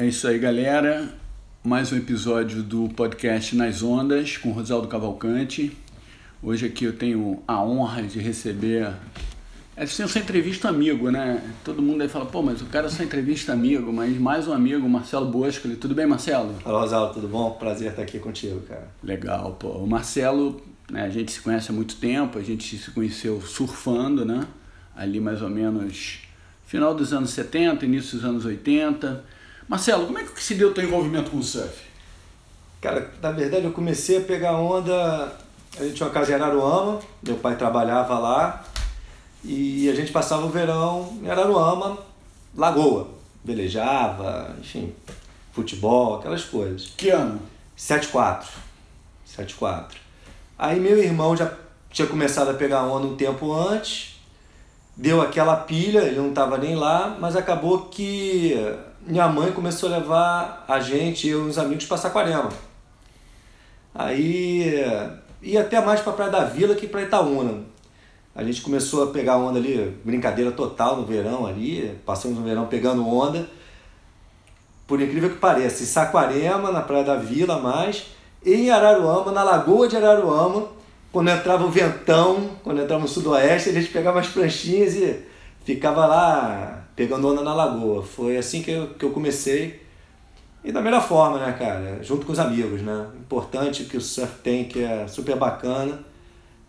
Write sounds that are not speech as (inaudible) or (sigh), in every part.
É isso aí, galera. Mais um episódio do podcast Nas Ondas com Rosaldo Cavalcante. Hoje aqui eu tenho a honra de receber. É assim, eu só entrevista amigo, né? Todo mundo aí fala, pô, mas o cara só entrevista amigo, mas mais um amigo, Marcelo Boscoli. Tudo bem, Marcelo? Fala, Rosaldo, tudo bom? Prazer estar aqui contigo, cara. Legal, pô. O Marcelo, né, a gente se conhece há muito tempo, a gente se conheceu surfando, né? Ali mais ou menos final dos anos 70, início dos anos 80. Marcelo, como é que se deu o teu envolvimento com o surf? Cara, na verdade eu comecei a pegar onda. A gente tinha uma casa em Araruama, meu pai trabalhava lá e a gente passava o verão em Araruama, lagoa, velejava, enfim, futebol, aquelas coisas. Que ano? 74. 74. Aí meu irmão já tinha começado a pegar onda um tempo antes, deu aquela pilha, ele não estava nem lá, mas acabou que minha mãe começou a levar a gente, e os amigos, para Saquarema. Aí ia até mais para Praia da Vila que para Itaúna. A gente começou a pegar onda ali, brincadeira total no verão ali, passamos no verão pegando onda. Por incrível que pareça, em Saquarema, na Praia da Vila mais, em Araruama, na Lagoa de Araruama, quando entrava o ventão, quando entrava no sudoeste, a gente pegava as pranchinhas e ficava lá pegando onda na lagoa. Foi assim que eu, que eu comecei. E da melhor forma, né, cara? Junto com os amigos, né? Importante que o surf tem, que é super bacana,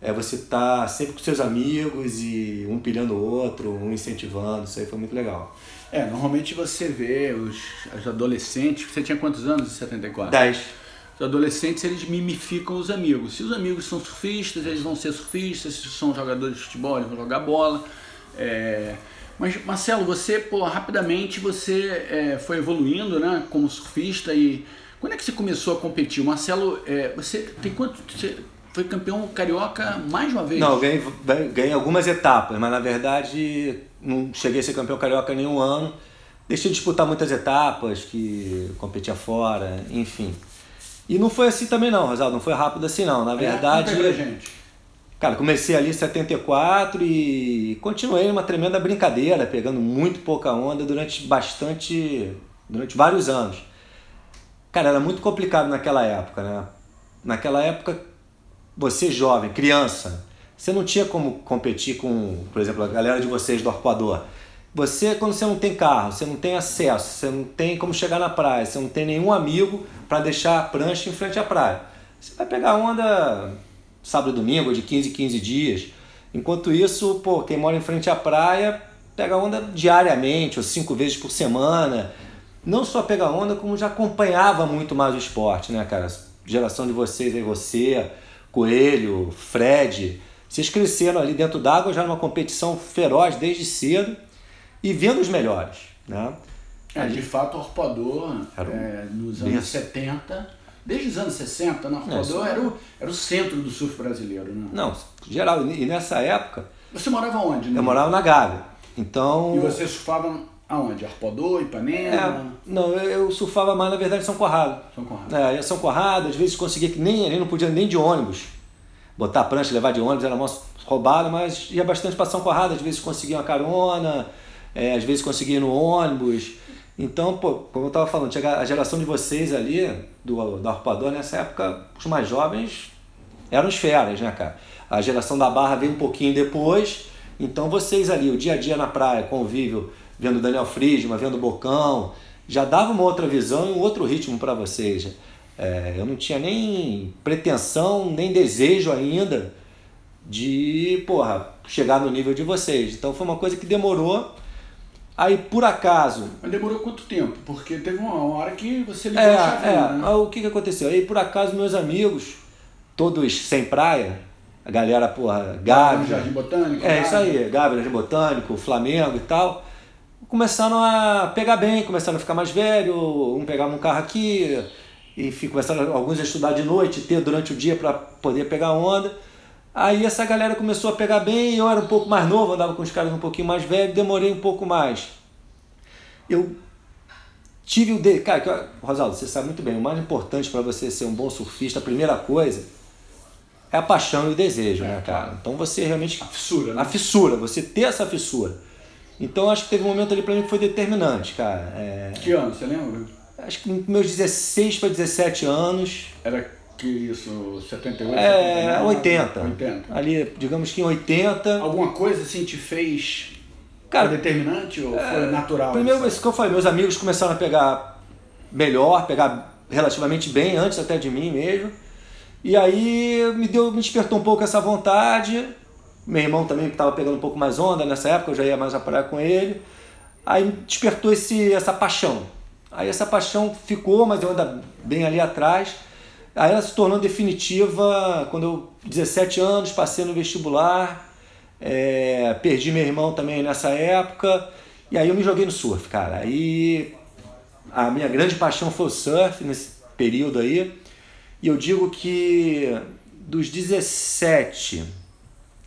é você estar tá sempre com seus amigos e um pilhando o outro, um incentivando. Isso aí foi muito legal. É, normalmente você vê os, os adolescentes. Você tinha quantos anos em 74? 10 os adolescentes eles mimificam os amigos. Se os amigos são surfistas, eles vão ser surfistas. Se são jogadores de futebol, eles vão jogar bola. É... Mas Marcelo, você pô, rapidamente você é, foi evoluindo, né, como surfista e quando é que você começou a competir? O Marcelo, é, você tem quanto? Você foi campeão carioca mais uma vez? Não, ganhei, ganhei algumas etapas, mas na verdade não cheguei a ser campeão carioca nenhum ano. Deixei de disputar muitas etapas, que competia fora, enfim. E não foi assim também não, Rosaldo, não foi rápido assim não. Na é, verdade. É, gente. Cara, comecei ali em 74 e continuei numa tremenda brincadeira, pegando muito pouca onda durante bastante. durante vários anos. Cara, era muito complicado naquela época, né? Naquela época, você jovem, criança, você não tinha como competir com, por exemplo, a galera de vocês do arpoador. Você, quando você não tem carro, você não tem acesso, você não tem como chegar na praia, você não tem nenhum amigo para deixar a prancha em frente à praia. Você vai pegar onda sábado e domingo, de 15 em 15 dias. Enquanto isso, pô, quem mora em frente à praia pega onda diariamente, ou cinco vezes por semana. Não só pega onda, como já acompanhava muito mais o esporte, né, cara? Geração de vocês aí, você, Coelho, Fred. Vocês cresceram ali dentro d'água já numa competição feroz desde cedo e vendo os melhores. Né? É, de fato, o arpoador, é, nos anos 70, desde os anos 60, o arpoador era, o, era o centro do surf brasileiro. Né? Não, geral. E nessa época. Você morava onde? Né? Eu morava na Gávea. Então. E você surfava aonde? Arpoador, Ipanema? É, não, eu, surfava mais, na verdade, em São Corrado. São Corrado. É, ia São Corrado, às vezes conseguia que nem, nem não podia nem de ônibus. Botar a prancha, levar de ônibus, era uma roubada, mas ia bastante para São Corrado, às vezes conseguia uma carona é, às vezes conseguia ir no ônibus. Então, pô, como eu estava falando, a geração de vocês ali, do, do arpoador, nessa época, os mais jovens eram os feras, né, cara? A geração da barra veio um pouquinho depois, então vocês ali, o dia a dia na praia, convívio, vendo Daniel Friedman, vendo Bocão, já dava uma outra visão e um outro ritmo para vocês. É, eu não tinha nem pretensão, nem desejo ainda de, porra, chegar no nível de vocês. Então foi uma coisa que demorou Aí, por acaso. Mas demorou quanto tempo? Porque teve uma hora que você ligou é, a chave, é. Né? O que, que aconteceu? Aí, por acaso, meus amigos, todos sem praia, a galera, porra, Gabi. Jardim Botânico. É, isso aí, Gabi, Jardim Botânico, Flamengo e tal. Começaram a pegar bem, começaram a ficar mais velho, um pegava um carro aqui, e começaram alguns a estudar de noite, ter durante o dia para poder pegar onda. Aí essa galera começou a pegar bem, eu era um pouco mais novo, andava com os caras um pouquinho mais velhos, demorei um pouco mais. Eu tive o de, cara, Rosaldo, você sabe muito bem, o mais importante para você ser um bom surfista, a primeira coisa é a paixão e o desejo, é, né, cara? Então você realmente a fissura, né? a fissura, você ter essa fissura. Então acho que teve um momento ali para mim que foi determinante, cara. É... Que ano, você lembra? acho que meus 16 para 17 anos. Era que isso, 78? É, 79, 80. 80. Ali, digamos que em 80. Alguma coisa assim te fez Cara, determinante ou é, foi natural? Primeiro, isso que eu falei, meus amigos começaram a pegar melhor, pegar relativamente bem, antes até de mim mesmo. E aí me deu, me despertou um pouco essa vontade. Meu irmão também que estava pegando um pouco mais onda nessa época, eu já ia mais a praia com ele. Aí despertou esse, essa paixão. Aí essa paixão ficou, mas eu ainda bem ali atrás. Aí ela se tornou definitiva quando eu, 17 anos, passei no vestibular, é, perdi meu irmão também nessa época, e aí eu me joguei no surf, cara. Aí a minha grande paixão foi o surf nesse período aí, e eu digo que dos 17,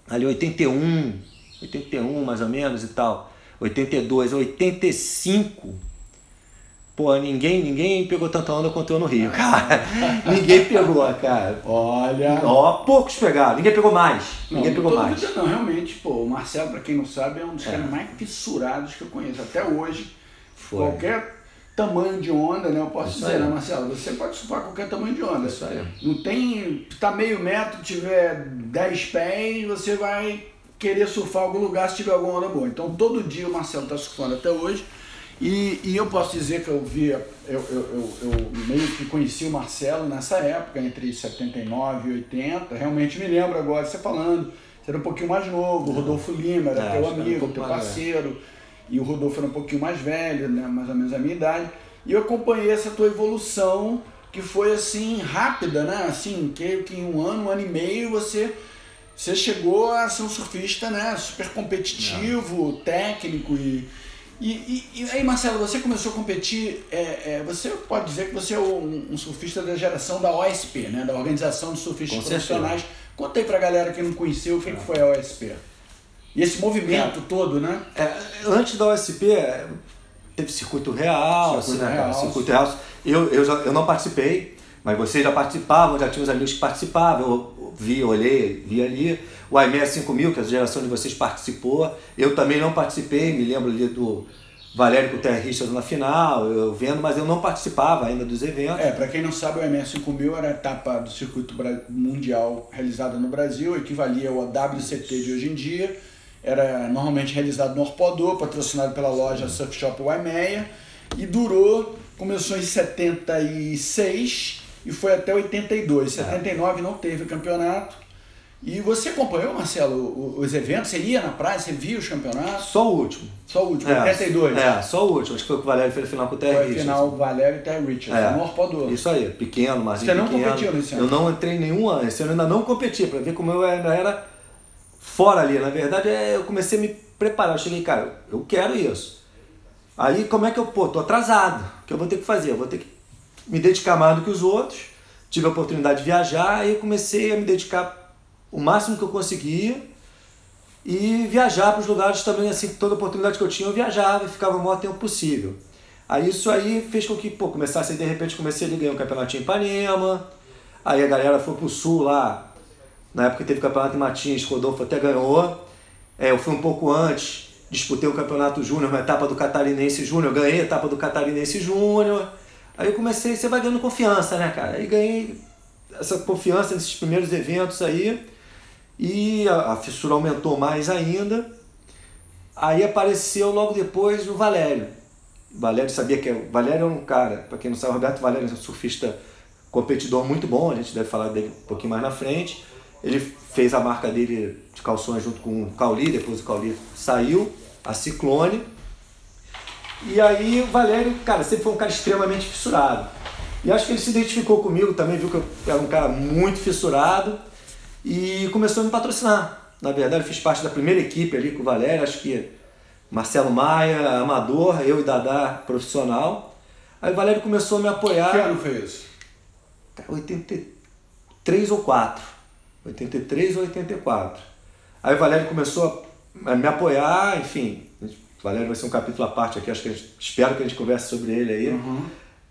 ali 81, 81 mais ou menos e tal, 82 85, Pô, ninguém, ninguém pegou tanta onda quanto eu no Rio, (laughs) cara. ninguém pegou, cara. Olha. Ó, poucos pegaram. Ninguém pegou mais. Não, ninguém pegou mais. Vida, não, realmente, pô, o Marcelo, pra quem não sabe, é um dos é. caras mais fissurados que eu conheço. Até hoje. Foi. Qualquer tamanho de onda, né? Eu posso Isso dizer, aí. né, Marcelo? Você pode surfar qualquer tamanho de onda. Isso aí. Não tem. Tá meio metro, tiver 10 pés, você vai querer surfar algum lugar se tiver alguma onda boa. Então todo dia o Marcelo tá surfando até hoje. E, e eu posso dizer que eu via, eu, eu, eu, eu, meio que conheci o Marcelo nessa época, entre 79 e 80. Realmente me lembro agora você falando. Você era um pouquinho mais novo, o Rodolfo Lima era é, teu amigo, um teu parceiro. E o Rodolfo era um pouquinho mais velho, né, mais ou menos a minha idade. E eu acompanhei essa tua evolução, que foi assim, rápida, né? Assim, que, que em um ano, um ano e meio você você chegou a ser um surfista né, super competitivo, Não. técnico e, e, e, e, aí, Marcelo, você começou a competir. É, é, você pode dizer que você é um, um, surfista da geração da OSP, né? Da Organização de Surfistas Com Profissionais. Certeza. Conta aí pra galera que não conheceu o que, é. que foi a OSP. E esse movimento é. todo, né? É, antes da OSP, teve Circuito Real, Circuito, né, Real. Circuito Real. Eu, eu, já, eu não participei, mas vocês já participavam, já tinha os amigos que participavam. Eu vi, olhei, vi ali o IMEA 5000, que a geração de vocês participou. Eu também não participei, me lembro ali do Valério com o na final, eu vendo, mas eu não participava ainda dos eventos. É, para quem não sabe, o IMEA 5000 era a etapa do circuito mundial realizada no Brasil, equivalia ao WCT de hoje em dia. Era normalmente realizado no Orpodor, patrocinado pela loja Surf Shop Waimea, e durou, começou em 76 e foi até 82. 79 é. não teve campeonato, e você acompanhou, Marcelo, os eventos? Você ia na praia, você via os campeonatos? Só o último. Só o último, é, 82? É, só o último. Acho que foi o que o Valério fez a final com o Terry Richards. final Valério e Terry Richards, é. no Orpodor. Isso aí, pequeno, mas Você não pequeno. competiu nesse ano? Eu não entrei em nenhum ano. Esse ano eu ainda não competi, para ver como eu ainda era fora ali. Na verdade, é, eu comecei a me preparar. Eu cheguei, cara, eu quero isso. Aí, como é que eu, pô, tô atrasado. O que eu vou ter que fazer? Eu vou ter que me dedicar mais do que os outros. Tive a oportunidade de viajar e comecei a me dedicar o máximo que eu conseguia e viajar para os lugares também, assim, toda oportunidade que eu tinha eu viajava e ficava o maior tempo possível. Aí isso aí fez com que, pô, começasse, de repente comecei a ganhar um campeonato em Ipanema, aí a galera foi pro sul lá, na época teve campeonato em Matins, Rodolfo até ganhou, é, eu fui um pouco antes, disputei o campeonato júnior, uma etapa do Catarinense Júnior, ganhei a etapa do Catarinense Júnior, aí eu comecei, você vai ganhando confiança, né, cara? Aí ganhei essa confiança nesses primeiros eventos aí, e a, a fissura aumentou mais ainda. Aí apareceu logo depois o Valério. O Valério sabia que o Valério é um cara, para quem não sabe, Roberto Valério é um surfista competidor muito bom, a gente deve falar dele um pouquinho mais na frente. Ele fez a marca dele de calções junto com o Cauli, depois o Cauli saiu, a Ciclone. E aí o Valério, cara, sempre foi um cara extremamente fissurado. E acho que ele se identificou comigo também, viu que eu era um cara muito fissurado e começou a me patrocinar. Na verdade, eu fiz parte da primeira equipe ali com o Valério, acho que Marcelo Maia, amador, eu e Dadá, profissional. Aí o Valério começou a me apoiar. Que ano foi isso? 83 ou 4. 83 ou 84. Aí o Valério começou a me apoiar, enfim. O Valério vai ser um capítulo à parte aqui, acho que gente, espero que a gente converse sobre ele aí. Uhum.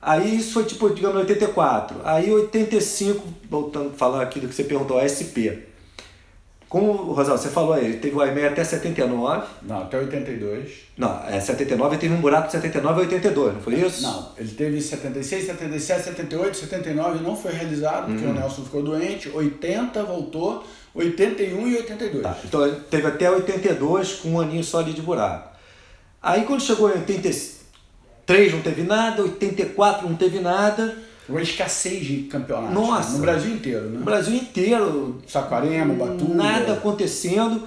Aí isso foi tipo, digamos, 84. Aí 85, voltando a falar aqui do que você perguntou, SP. como, Rosal, você falou aí, teve o IMEI até 79. Não, até 82. Não, é 79 teve um buraco de 79 a 82, não foi isso? Não, ele teve 76, 77, 78, 79 não foi realizado, porque o Hum. Nelson ficou doente. 80 voltou, 81 e 82. Tá, então teve até 82 com um aninho só ali de buraco. Aí quando chegou em 83 não teve nada, 84 não teve nada. Uma escassez de campeonatos. Nossa. No Brasil inteiro, né? No Brasil inteiro, Saquarema, Batuba. nada acontecendo.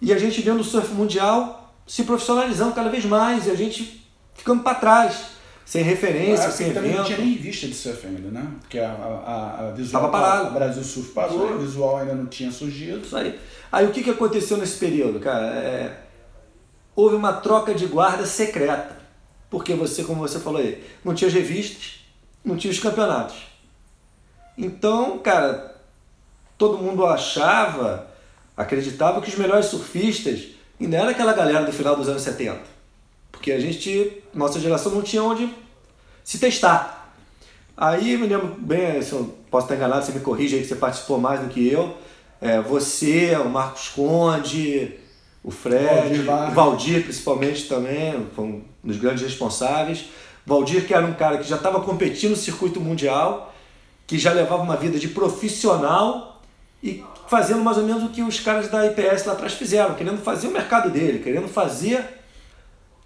E a gente vendo o surf mundial se profissionalizando cada vez mais e a gente ficando para trás, sem referência, Ah, sem também não evento. tinha nem revista de surf ainda, né? Porque a, a, a visual. Tava parado. A Brasil Surf parou, a visual ainda não tinha surgido. Isso aí. Aí o que, que aconteceu nesse período, cara? É, houve uma troca de guarda secreta. Porque você, como você falou aí, não tinha as revistas, não tinha os campeonatos. Então, cara, todo mundo achava, acreditava que os melhores surfistas ainda era aquela galera do final dos anos 70. Porque a gente, nossa geração não tinha onde se testar. Aí me lembro bem, se eu posso estar enganado, você me corrige aí que você participou mais do que eu. É, você, o Marcos Conde, o Fred, Valdir Vargas. o Valdir principalmente também, foi um dos grandes responsáveis. Valdir que era um cara que já estava competindo no circuito mundial, que já levava uma vida de profissional e fazendo mais ou menos o que os caras da IPS lá atrás fizeram, querendo fazer o mercado dele, querendo fazer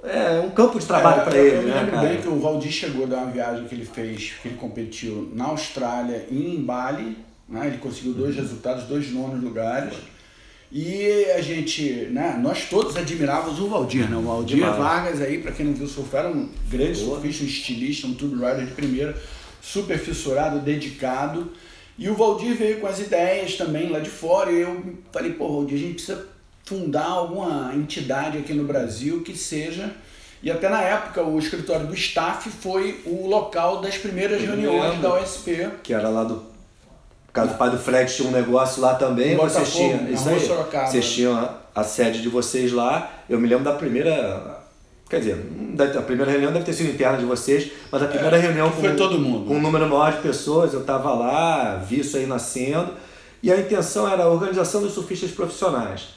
é, um campo de trabalho É, para ele, Eu né, lembro cara? bem que o Valdir chegou da viagem que ele fez, que ele competiu na Austrália e em Bali. Né? Ele conseguiu Uhum. dois resultados, dois nonos lugares. E a gente, né, nós todos admirávamos o Valdir, né? O Valdir Demais. Vargas aí, para quem não viu surfar, era um grande Boa. surfista, um estilista, um tube rider de primeira, super fissurado, dedicado. E o Valdir veio com as ideias também lá de fora. E eu falei, pô, Valdir, a gente precisa fundar alguma entidade aqui no Brasil que seja. E até na época o escritório do staff foi o local das primeiras Eu reuniões da OSP. que era lá do. Por causa do pai do Fred tinha um negócio lá também, vocês tinham. Isso aí. Sorocaba. Vocês tinham a, a sede de vocês lá. Eu me lembro da primeira. Quer dizer, não a primeira reunião deve ter sido interna de vocês, mas a primeira reunião que foi todo mundo. com um número maior de pessoas, eu estava lá, vi isso aí nascendo. E a intenção era a organização dos surfistas profissionais.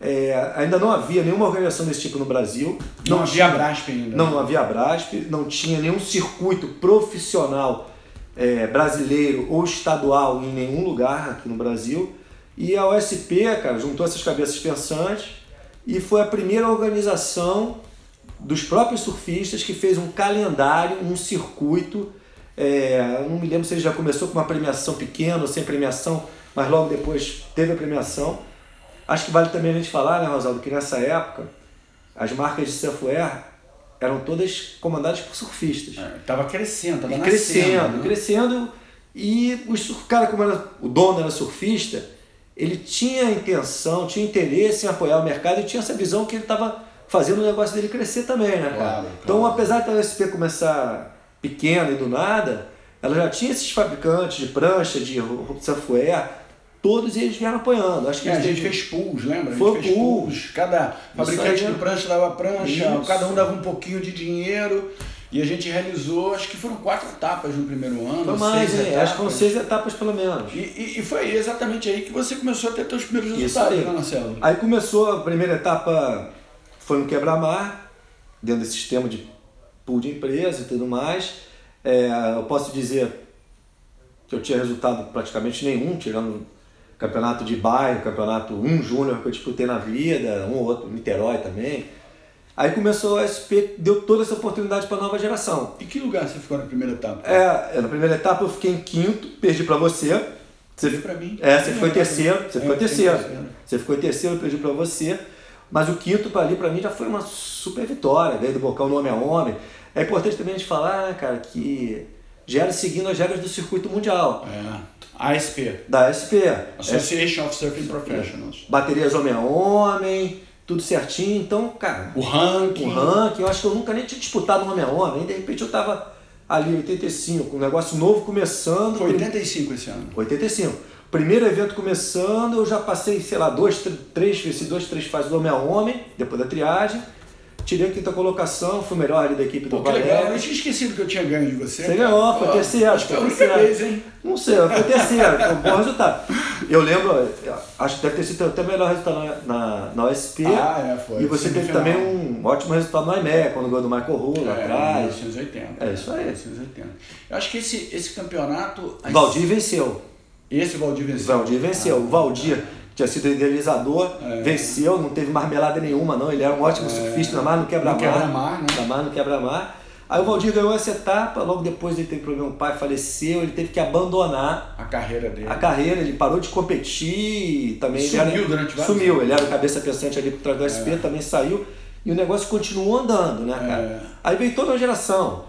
É, ainda não havia nenhuma organização desse tipo no Brasil. Não, havia tinha- Brasp ainda. não, não havia Brasp, não tinha nenhum circuito profissional é, brasileiro ou estadual em nenhum lugar aqui no Brasil. E a OSP, cara, juntou essas cabeças pensantes e foi a primeira organização dos próprios surfistas que fez um calendário, um circuito. É, não me lembro se ele já começou com uma premiação pequena ou sem premiação, mas logo depois teve a premiação. Acho que vale também a gente falar, né, Rosaldo, que nessa época as marcas de surfwear eram todas comandadas por surfistas. É, tava crescendo, tava E nascendo. crescendo, né? crescendo. E o cara, como era, o dono era surfista, ele tinha intenção, tinha interesse em apoiar o mercado e tinha essa visão que ele estava fazendo o negócio dele crescer também, né, cara? Claro, Então, claro. apesar da USP começar pequena e do nada, ela já tinha esses fabricantes de prancha, de surfwear, todos eles vieram apoiando. Acho que É, a gente teve- fez pools, lembra? A Foi gente fez pool. pools. Cada fabricante de prancha dava prancha, Isso. cada um dava um pouquinho de dinheiro. E a gente realizou, acho que foram quatro etapas no primeiro ano. Foi mais, seis hein? etapas. Acho que foram seis etapas pelo menos. E, e, e foi exatamente aí que você começou a ter seus primeiros Isso resultados, aí. né, Marcelo? Aí começou a primeira etapa, foi no quebra-mar, dentro desse sistema de pool de empresa e tudo mais. É, eu posso dizer que eu tinha resultado praticamente nenhum, tirando campeonato de bairro, campeonato 1 júnior que eu disputei na vida, um ou outro, Niterói também. Aí começou a SP, deu toda essa oportunidade para a nova geração. E que lugar você ficou na primeira etapa? É, na primeira etapa eu fiquei em quinto, perdi para você. Você pra mim. É, você ficou em terceiro, você É, ficou em em terceiro. Você ficou em terceiro, eu perdi pra você. Mas o quinto pra ali, pra mim, já foi uma super vitória, veio do Bocão no homem a homem. É importante também a gente falar, né, cara, que já era seguindo as regras do circuito mundial, É. ASP. da SP. Association of Surfing Professionals. Baterias homem a homem, tudo certinho. Então, cara, O ranking. o ranking, eu acho que eu nunca nem tinha disputado homem a homem. De repente, eu tava ali, 85, um negócio novo começando. Foi 85 esse ano. 85. Primeiro evento começando, eu já passei, sei lá, dois, tr- três, venci dois, três fases do homem a homem, depois da triagem. Tirei a quinta colocação, fui o melhor ali da equipe Pô, do que legal. Eu tinha esquecido que eu tinha ganho de você. Você ganhou, foi Pô, terceiro. Acho que foi a única vez, hein? Não sei, foi terceiro, foi um bom resultado. Eu lembro, acho que deve ter sido até o melhor resultado na, na, na OSP. Ah, é, foi. E você teve também um ótimo resultado no IMEC, quando ganhou do Michael Hull lá é, atrás. 1980. É isso aí. 1980. Eu acho que esse, esse campeonato. Valdir venceu. Esse Valdir venceu. Valdir venceu. Ah, o Valdir tinha sido idealizador, É. venceu, não teve marmelada nenhuma, não. Ele era um ótimo surfista, ainda mais no quebra-mar. No quebra-mar, né? Ainda mais no quebra-mar. Aí o Valdir ganhou essa etapa, logo depois ele teve problema, o pai faleceu, ele teve que abandonar A carreira dele. a carreira, ele parou de competir, também ele Sumiu era, durante vários Sumiu, anos. ele era o cabeça pensante ali por trás do SP, também saiu, e o negócio continuou andando, né, cara? É. Aí veio toda uma geração.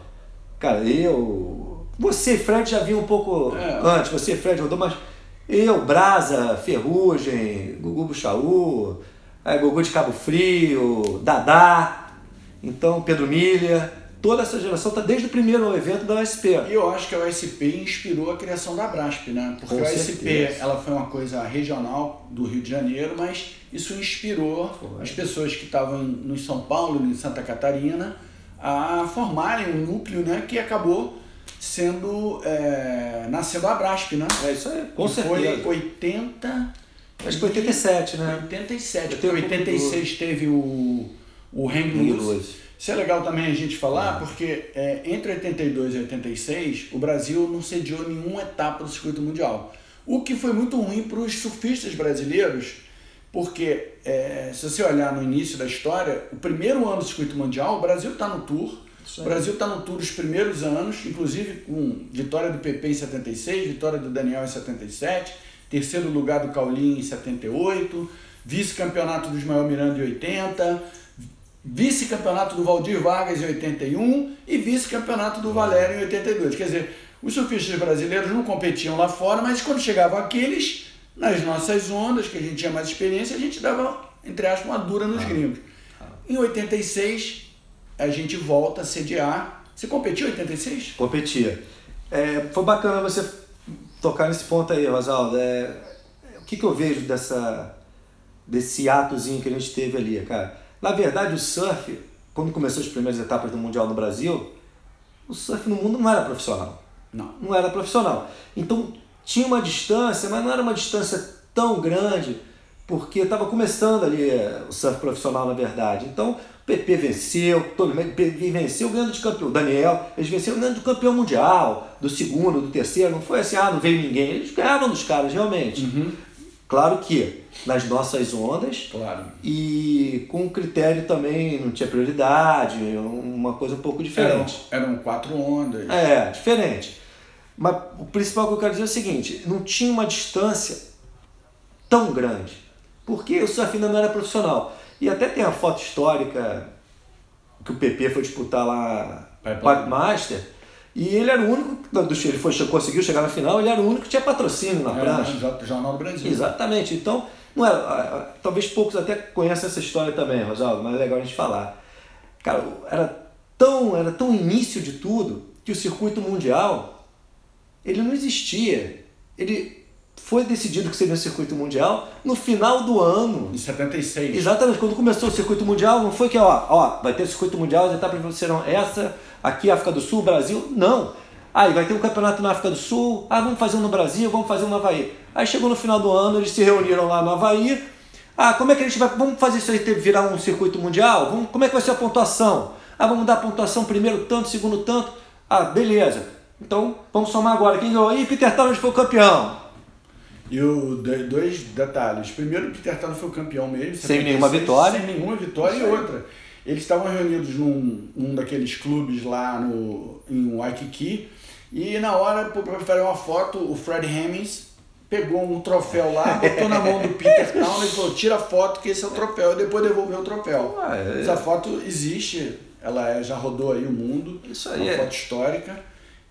Cara, eu. Você e Fred já vinha um pouco É. antes, você e Fred rodou, mas eu, Brasa, Ferrugem, Gugu Buchaú, é, Gugu de Cabo Frio, Dadá, então Pedro Milha, toda essa geração tá desde o primeiro evento da USP. E eu acho que a OSP inspirou a criação da Brasp, né? Porque Com a OSP certeza. ela foi uma coisa regional do Rio de Janeiro, mas isso inspirou Foi. as pessoas que estavam no São Paulo, em Santa Catarina, a formarem um núcleo, né? Que acabou sendo é, nascendo a Brasp, né? É isso aí, com que certeza. Foi 80 Acho que 87, né? 87, Eu porque tenho um pouco 86 teve o, o Hang Loose. Loose. Isso é legal também a gente falar, É. porque é, entre 82 e 86, o Brasil não sediou nenhuma etapa do circuito mundial. O que foi muito ruim para os surfistas brasileiros, porque é, se você olhar no início da história, o primeiro ano do circuito mundial, o Brasil está no tour. O. Brasil está no tour os primeiros anos, inclusive com vitória do PP em 76, vitória do Daniel em 77, terceiro lugar do Caulinho em 78, vice-campeonato do Ismael Miranda em 80, vice-campeonato do Valdir Vargas em 81 e vice-campeonato do Valério em 82. Quer dizer, os surfistas brasileiros não competiam lá fora, mas quando chegavam aqueles, nas nossas ondas, que a gente tinha mais experiência, a gente dava, entre aspas, uma dura nos gringos. Em 86, a gente volta a sediar. Você competiu em 86? Competia. É, foi bacana você tocar nesse ponto aí, Rosaldo. É, o que, que eu vejo dessa, desse atozinho que a gente teve ali, cara? Na verdade, o surf, quando começou as primeiras etapas do Mundial no Brasil, o surf no mundo não era profissional. Não. não era profissional. Então tinha uma distância, mas não era uma distância tão grande, porque estava começando ali eh, o surf profissional, na verdade. Então o PP venceu, mundo PP venceu ganhando de campeão. Daniel, eles venceram ganhando do campeão mundial, do segundo, do terceiro. Não foi assim, ah, não veio ninguém. Eles ganhavam dos caras, realmente. Claro que nas nossas ondas Claro. e com critério também, não tinha prioridade, uma coisa um pouco Eram, diferente. eram quatro ondas. É, diferente. Mas o principal que eu quero dizer é o seguinte: não tinha uma distância tão grande. Porque o surf ainda não era profissional. E até tem a foto histórica que o PP foi disputar lá Pipe Master. E ele era o único, dos- ele foi, conseguiu chegar na final, ele era o único que tinha patrocínio na Era prancha. no Jornal do Brasil. Exatamente. Então, não era, ah, talvez poucos até conheçam essa história também, Rosaldo, mas é legal a gente falar. Cara, era tão, era tão início de tudo que o circuito mundial ele não existia. Ele foi decidido que seria um circuito mundial no final do ano. Em 76. Exatamente, quando começou o circuito mundial, não foi que, ó, ó, vai ter circuito mundial, as etapas serão essa, aqui África do Sul, Brasil, não. Aí vai ter um campeonato na África do Sul, ah, vamos fazer um no Brasil, vamos fazer um no Havaí. Aí chegou no final do ano, eles se reuniram lá no Havaí, ah, como é que a gente vai, vamos fazer isso aí virar um circuito mundial? Vamos, como é que vai ser a pontuação? Ah, vamos dar a pontuação primeiro tanto, segundo tanto, ah, beleza. Então, vamos somar agora, quem ganhou? Ih, Peter Taylor foi o campeão. E o, dois detalhes. Primeiro, o Peter Tano foi o campeão mesmo. Sem nenhuma vitória. Sem nenhuma vitória. E outra, eles estavam reunidos num, num daqueles clubes lá no, em Waikiki. E na hora, para fazer uma foto, o Fred Hemmings pegou um troféu lá, (laughs) botou na mão do Peter Town e falou: tira a foto que esse é o troféu. E depois devolveu o troféu. Ah, é. Essa foto existe, ela é- já rodou aí o mundo. Isso é aí uma é. foto histórica.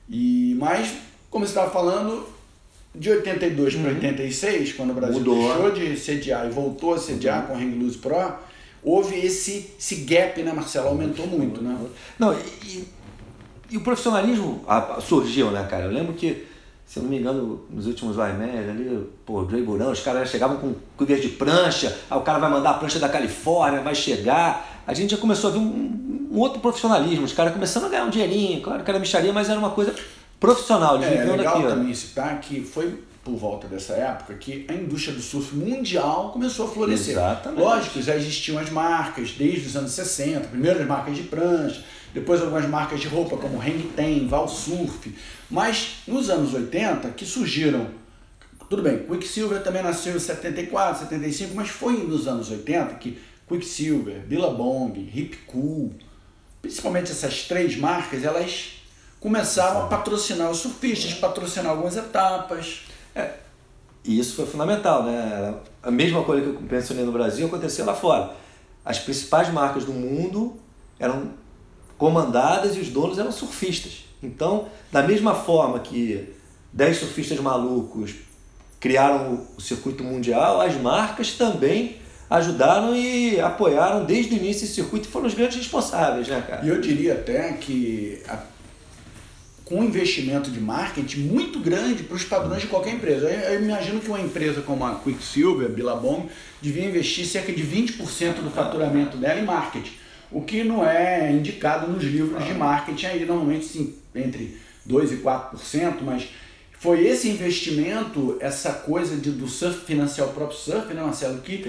E, mas, como você estava falando, de 82 para 86, quando o Brasil Mudou. deixou de sediar e voltou a sediar com o Hang Loose Pro, houve esse, esse gap, né, Marcelo? Aumentou muito, né? Não, e, e- o profissionalismo surgiu, né, cara? Eu lembro que, se eu não me engano, nos últimos Ironman ali, pô, Dre Burão, os caras chegavam com cubas de prancha, aí o cara vai mandar a prancha da Califórnia, vai chegar. A gente já começou a ver um, um outro profissionalismo, os caras começando a ganhar um dinheirinho, claro que era micharia, mas era uma coisa profissional, eles É, viviam legal daquilo. também citar que foi por volta dessa época que a indústria do surf mundial começou a florescer. Exatamente. Lógico, já existiam as marcas desde os anos 60, primeiro as marcas de prancha, depois algumas marcas de roupa como Hang Ten, Val Surf, mas nos anos 80 que surgiram, tudo bem, Quicksilver também nasceu em 74, 75, mas foi nos anos 80 que Quicksilver, Billabong, Hip Cool, principalmente essas três marcas, elas começaram a patrocinar os surfistas, patrocinar algumas etapas. É, e isso foi fundamental, né? A mesma coisa que eu mencionei no Brasil aconteceu lá fora. As principais marcas do mundo eram comandadas e os donos eram surfistas. Então, da mesma forma que 10 surfistas malucos criaram o circuito mundial, as marcas também ajudaram e apoiaram desde o início esse circuito e foram os grandes responsáveis, né, cara? E eu diria até que a, com um investimento de marketing muito grande para os padrões de qualquer empresa. Eu, eu, imagino que uma empresa como a Quicksilver, Billabong, devia investir cerca de 20% do faturamento dela em marketing, o que não é indicado nos livros de marketing aí, normalmente sim, entre 2% e 4%, mas foi esse investimento, essa coisa de, do surf financiar o próprio surf, né, Marcelo? Que,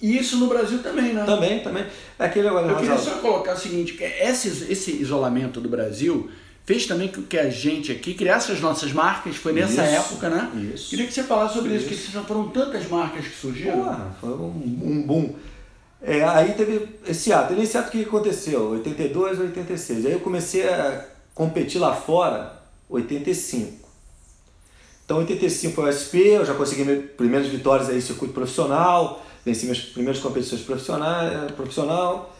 e isso no Brasil também, né? Também, também. É aquele agora, Eu queria só colocar o seguinte, que esse, esse isolamento do Brasil fez também com que a gente aqui criasse as nossas marcas, foi nessa Isso, época, né? isso. Queria que você falasse sobre isso, Isso. que foram tantas marcas que surgiram. Porra, foi um, um boom. É, aí teve esse ato. Nesse ato o que aconteceu? 82, 86. Aí eu comecei a competir lá fora, 85. Então, 85 foi o SP, eu já consegui minhas primeiras vitórias aí em circuito profissional, venci minhas primeiras competições profissionais, profissional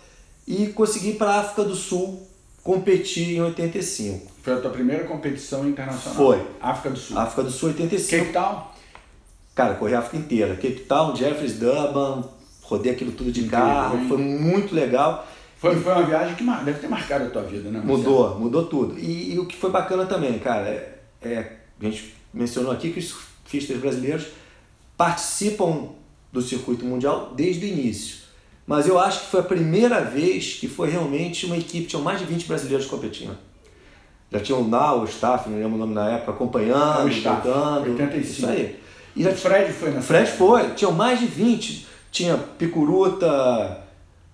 e consegui para a África do Sul competir em 85. Foi a tua primeira competição internacional? Foi. África do Sul. África do Sul 85. Cape Town? Cara, corri a África inteira. Cape Town, Jeffries, Durban, rodei aquilo tudo de Incrível, carro, hein? foi muito legal. Foi, foi uma viagem que deve ter marcado a tua vida, né? Marcelo? Mudou, mudou tudo. E, e o que foi bacana também, cara, é, é- a gente mencionou aqui que os surfistas brasileiros participam do circuito mundial desde o início. Mas eu acho que foi a primeira vez que foi realmente uma equipe, tinham mais de 20 brasileiros competindo. Já tinha o Nau, o Staff, não lembro o nome na época, acompanhando, É o Staff, ajudando. 85. Isso aí. E já o Fred foi nessa Fred foi, tinham mais de 20. Tinha Picuruta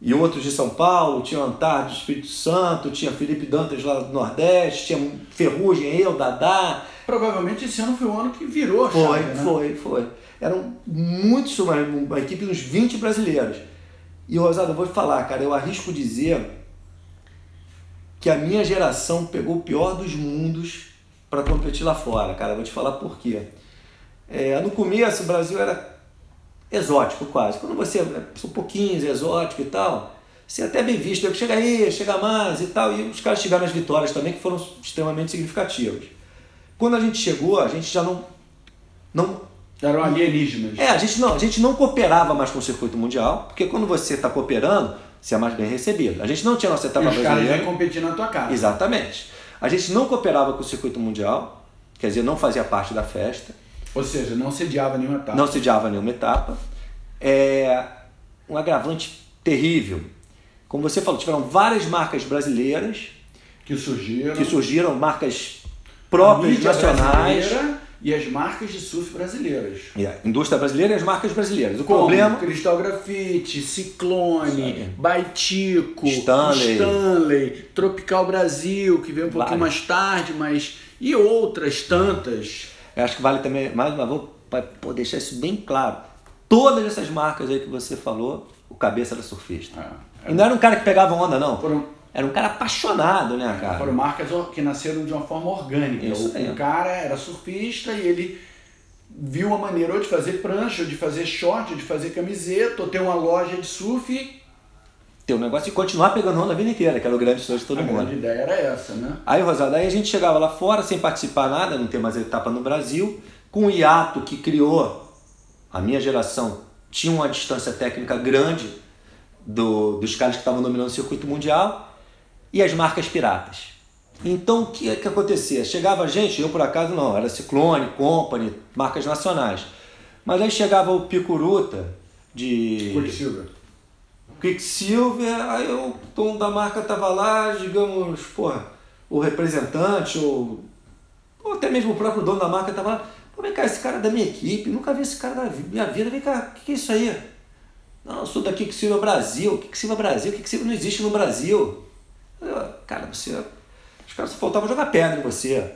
e outros de São Paulo, tinha Antar do Espírito Santo, tinha Felipe Dantas lá do Nordeste, tinha Ferrugem, eu, Dadá. Provavelmente esse ano foi o ano que virou a Foi, chave, né? foi, foi. Eram muitos, uma, uma equipe de uns 20 brasileiros. E Rosado, eu vou te falar, cara, eu arrisco dizer que a minha geração pegou o pior dos mundos para competir lá fora, cara. Eu vou te falar por quê. É, no começo o Brasil era exótico quase. Quando você é um pouquinho exótico e tal, você é até bem visto. Eu, Chega aí, chega mais e tal. E os caras chegaram nas vitórias também que foram extremamente significativas. Quando a gente chegou, a gente já não, não Eram alienígenas. é, a gente não, a gente não cooperava mais com o circuito mundial, porque quando você está cooperando, você é mais bem recebido. A gente não tinha nossa E etapa os caras brasileira. vêm competir na tua casa. Exatamente. A gente não cooperava com o circuito mundial, quer dizer, não fazia parte da festa, Ou seja, não sediava nenhuma etapa. não sediava nenhuma etapa. É um agravante terrível. Como você falou, tiveram várias marcas brasileiras Que surgiram. que surgiram, marcas próprias, nacionais, brasileira E as marcas de surf brasileiras. a indústria brasileira e as marcas brasileiras. O Como problema Cristal Grafite, Ciclone, Sim. Baitico, Stanley. Stanley, Tropical Brasil, que veio um pouquinho Vários. mais tarde, mas. E outras tantas. Eu acho que vale também, mais uma vez, para deixar isso bem claro. Todas essas marcas aí que você falou, o cabeça era surfista. É, E não era um cara que pegava onda, não. Foram, Era um cara apaixonado, né, cara? foram marcas que nasceram de uma forma orgânica. Isso o, aí. o cara era surfista e ele viu uma maneira ou de fazer prancha, ou de fazer short, ou de fazer camiseta, ou ter uma loja de surf. Ter um negócio de continuar pegando onda a vida inteira, que era o grande sonho de todo a mundo. grande ideia era essa, né? Aí, Rosada, aí a gente chegava lá fora sem participar nada, não ter mais etapa no Brasil, com o hiato que criou a minha geração, tinha uma distância técnica grande do- dos caras que estavam dominando o circuito mundial e as marcas piratas. Então, o que, que acontecia? Chegava gente, eu por acaso não, era Ciclone, Company, marcas nacionais. Mas aí chegava o Picuruta de Quicksilver. Quicksilver, aí o dono da marca tava lá, digamos, porra, o representante, ou, ou até mesmo o próprio dono da marca tava lá. Pô, vem cá, esse cara é da minha equipe, nunca vi esse cara da minha vida, vem cá, o que, que é isso aí? Não, eu sou daqui que Silva Brasil, Silva Brasil, Silva não existe no Brasil. Eu, cara, você. Os caras só faltavam jogar pedra em você.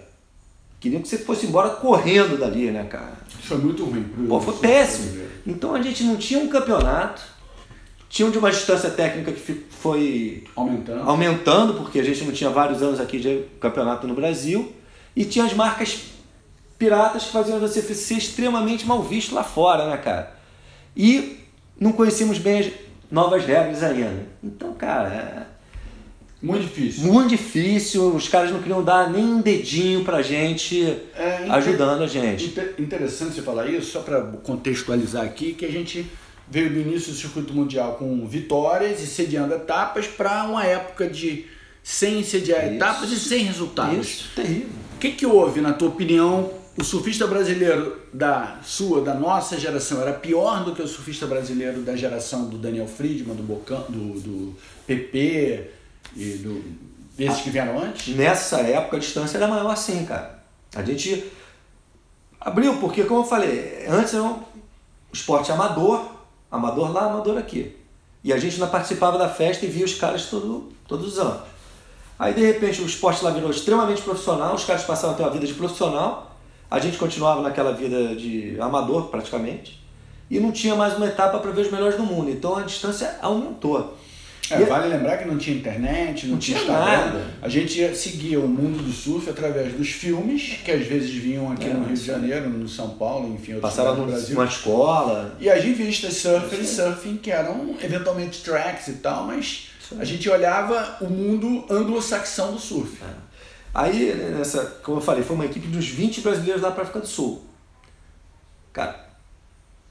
Queriam que você fosse embora correndo dali, né, cara? Isso foi muito ruim. Pô, foi péssimo. Então a gente não tinha um campeonato, tinha de uma distância técnica que foi aumentando. aumentando, porque a gente não tinha vários anos aqui de campeonato no Brasil, e tinha as marcas piratas que faziam você ser extremamente mal visto lá fora, né, cara? E não conhecíamos bem as novas regras ainda. Então, cara, é muito difícil. Muito difícil. Os caras não queriam dar nem um dedinho pra gente, é, ajudando a gente. Interessante você falar isso, só para contextualizar aqui, que a gente veio do início do circuito mundial com vitórias e sediando etapas para uma época de sem sediar isso, etapas e sem resultados. Isso, terrível. O que, que houve, na tua opinião, o surfista brasileiro da sua, da nossa geração, era pior do que o surfista brasileiro da geração do Daniel Friedman, do, Bocan, do, do PP e do, desses que vieram antes? Nessa época a distância era maior assim, cara. A gente abriu, porque como eu falei, antes era um esporte amador, amador lá, amador aqui. E a gente ainda participava da festa e via os caras todo, todos os anos. Aí de repente o esporte lá virou extremamente profissional, os caras passaram a ter uma vida de profissional a gente continuava naquela vida de amador praticamente e não tinha mais uma etapa para ver os melhores do mundo. Então a distância aumentou. É, vale lembrar que não tinha internet, não, não tinha, nada. A gente seguia o mundo do surf através dos filmes, que às vezes vinham aqui é, no Rio de Janeiro, no São Paulo, enfim, Passava no Brasil. numa escola. E as revistas surfer e surfing, que eram eventualmente tracks e tal, mas a gente olhava o mundo anglo-saxão do surf. É. Aí, nessa, como eu falei, foi uma equipe dos 20 brasileiros lá para a África do Sul. Cara,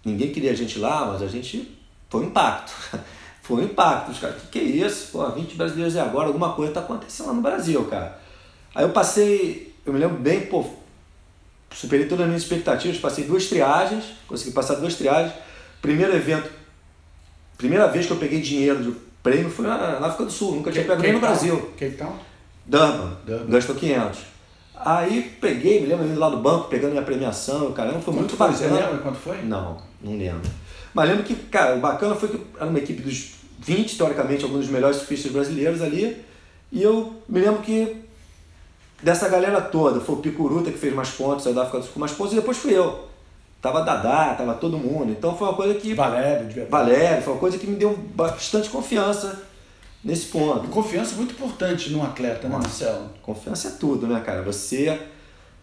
ninguém queria a gente lá, mas a gente foi um impacto. (laughs) foi um impacto. Os caras, que que é isso? Pô, 20 brasileiros é agora, alguma coisa está acontecendo lá no Brasil, cara. Aí eu passei, eu me lembro bem, pô, superei todas as minhas expectativas, passei duas triagens, consegui passar duas triagens. Primeiro evento, primeira vez que eu peguei dinheiro de prêmio foi na, na África do Sul, nunca tinha pego nem no Brasil. Que? Durban, Durban. gastou 500. Aí peguei, me lembro indo lá do banco, pegando minha premiação, caramba, foi muito foi? bacana. Você lembra quanto foi? Não, não lembro. Mas lembro que, cara, o bacana foi que era uma equipe dos 20, teoricamente, alguns dos melhores surfistas brasileiros ali. E eu me lembro que dessa galera toda, foi o Picuruta que fez mais pontos, saiu da África do Sul com mais pontos, e depois fui eu. Tava Dadá, tava todo mundo. Então foi uma coisa que. Valério, de Valério, foi uma coisa que me deu bastante confiança nesse ponto. confiança é muito importante num atleta, né, Marcelo? Confiança é tudo, né, cara? Você,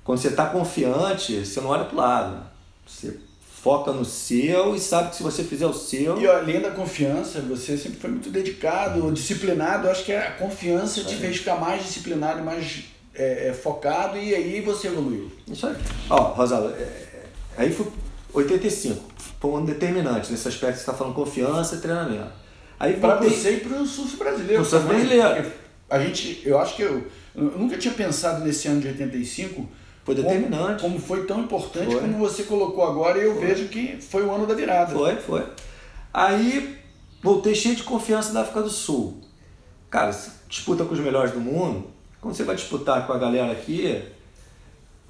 quando você está confiante, você não olha para o lado. Você foca no seu e sabe que se você fizer o seu. E além da confiança, você sempre foi muito dedicado, disciplinado. Eu acho que a confiança te fez ficar mais disciplinado, mais é, é, focado e aí você evoluiu. Isso aí. Ó, Rosala, é, aí foi 85. Foi um ano determinante nesse aspecto que você está falando confiança e treinamento. Aí para você e para o surf brasileiro. O surf brasileiro. A gente, eu acho que eu, eu, nunca tinha pensado nesse ano de 85. Foi determinante. Como, como foi tão importante foi. como você colocou agora e eu foi. vejo que foi o ano da virada. Foi, foi. Aí voltei cheio de confiança da África do Sul. Cara, disputa com os melhores do mundo. Quando você vai disputar com a galera aqui,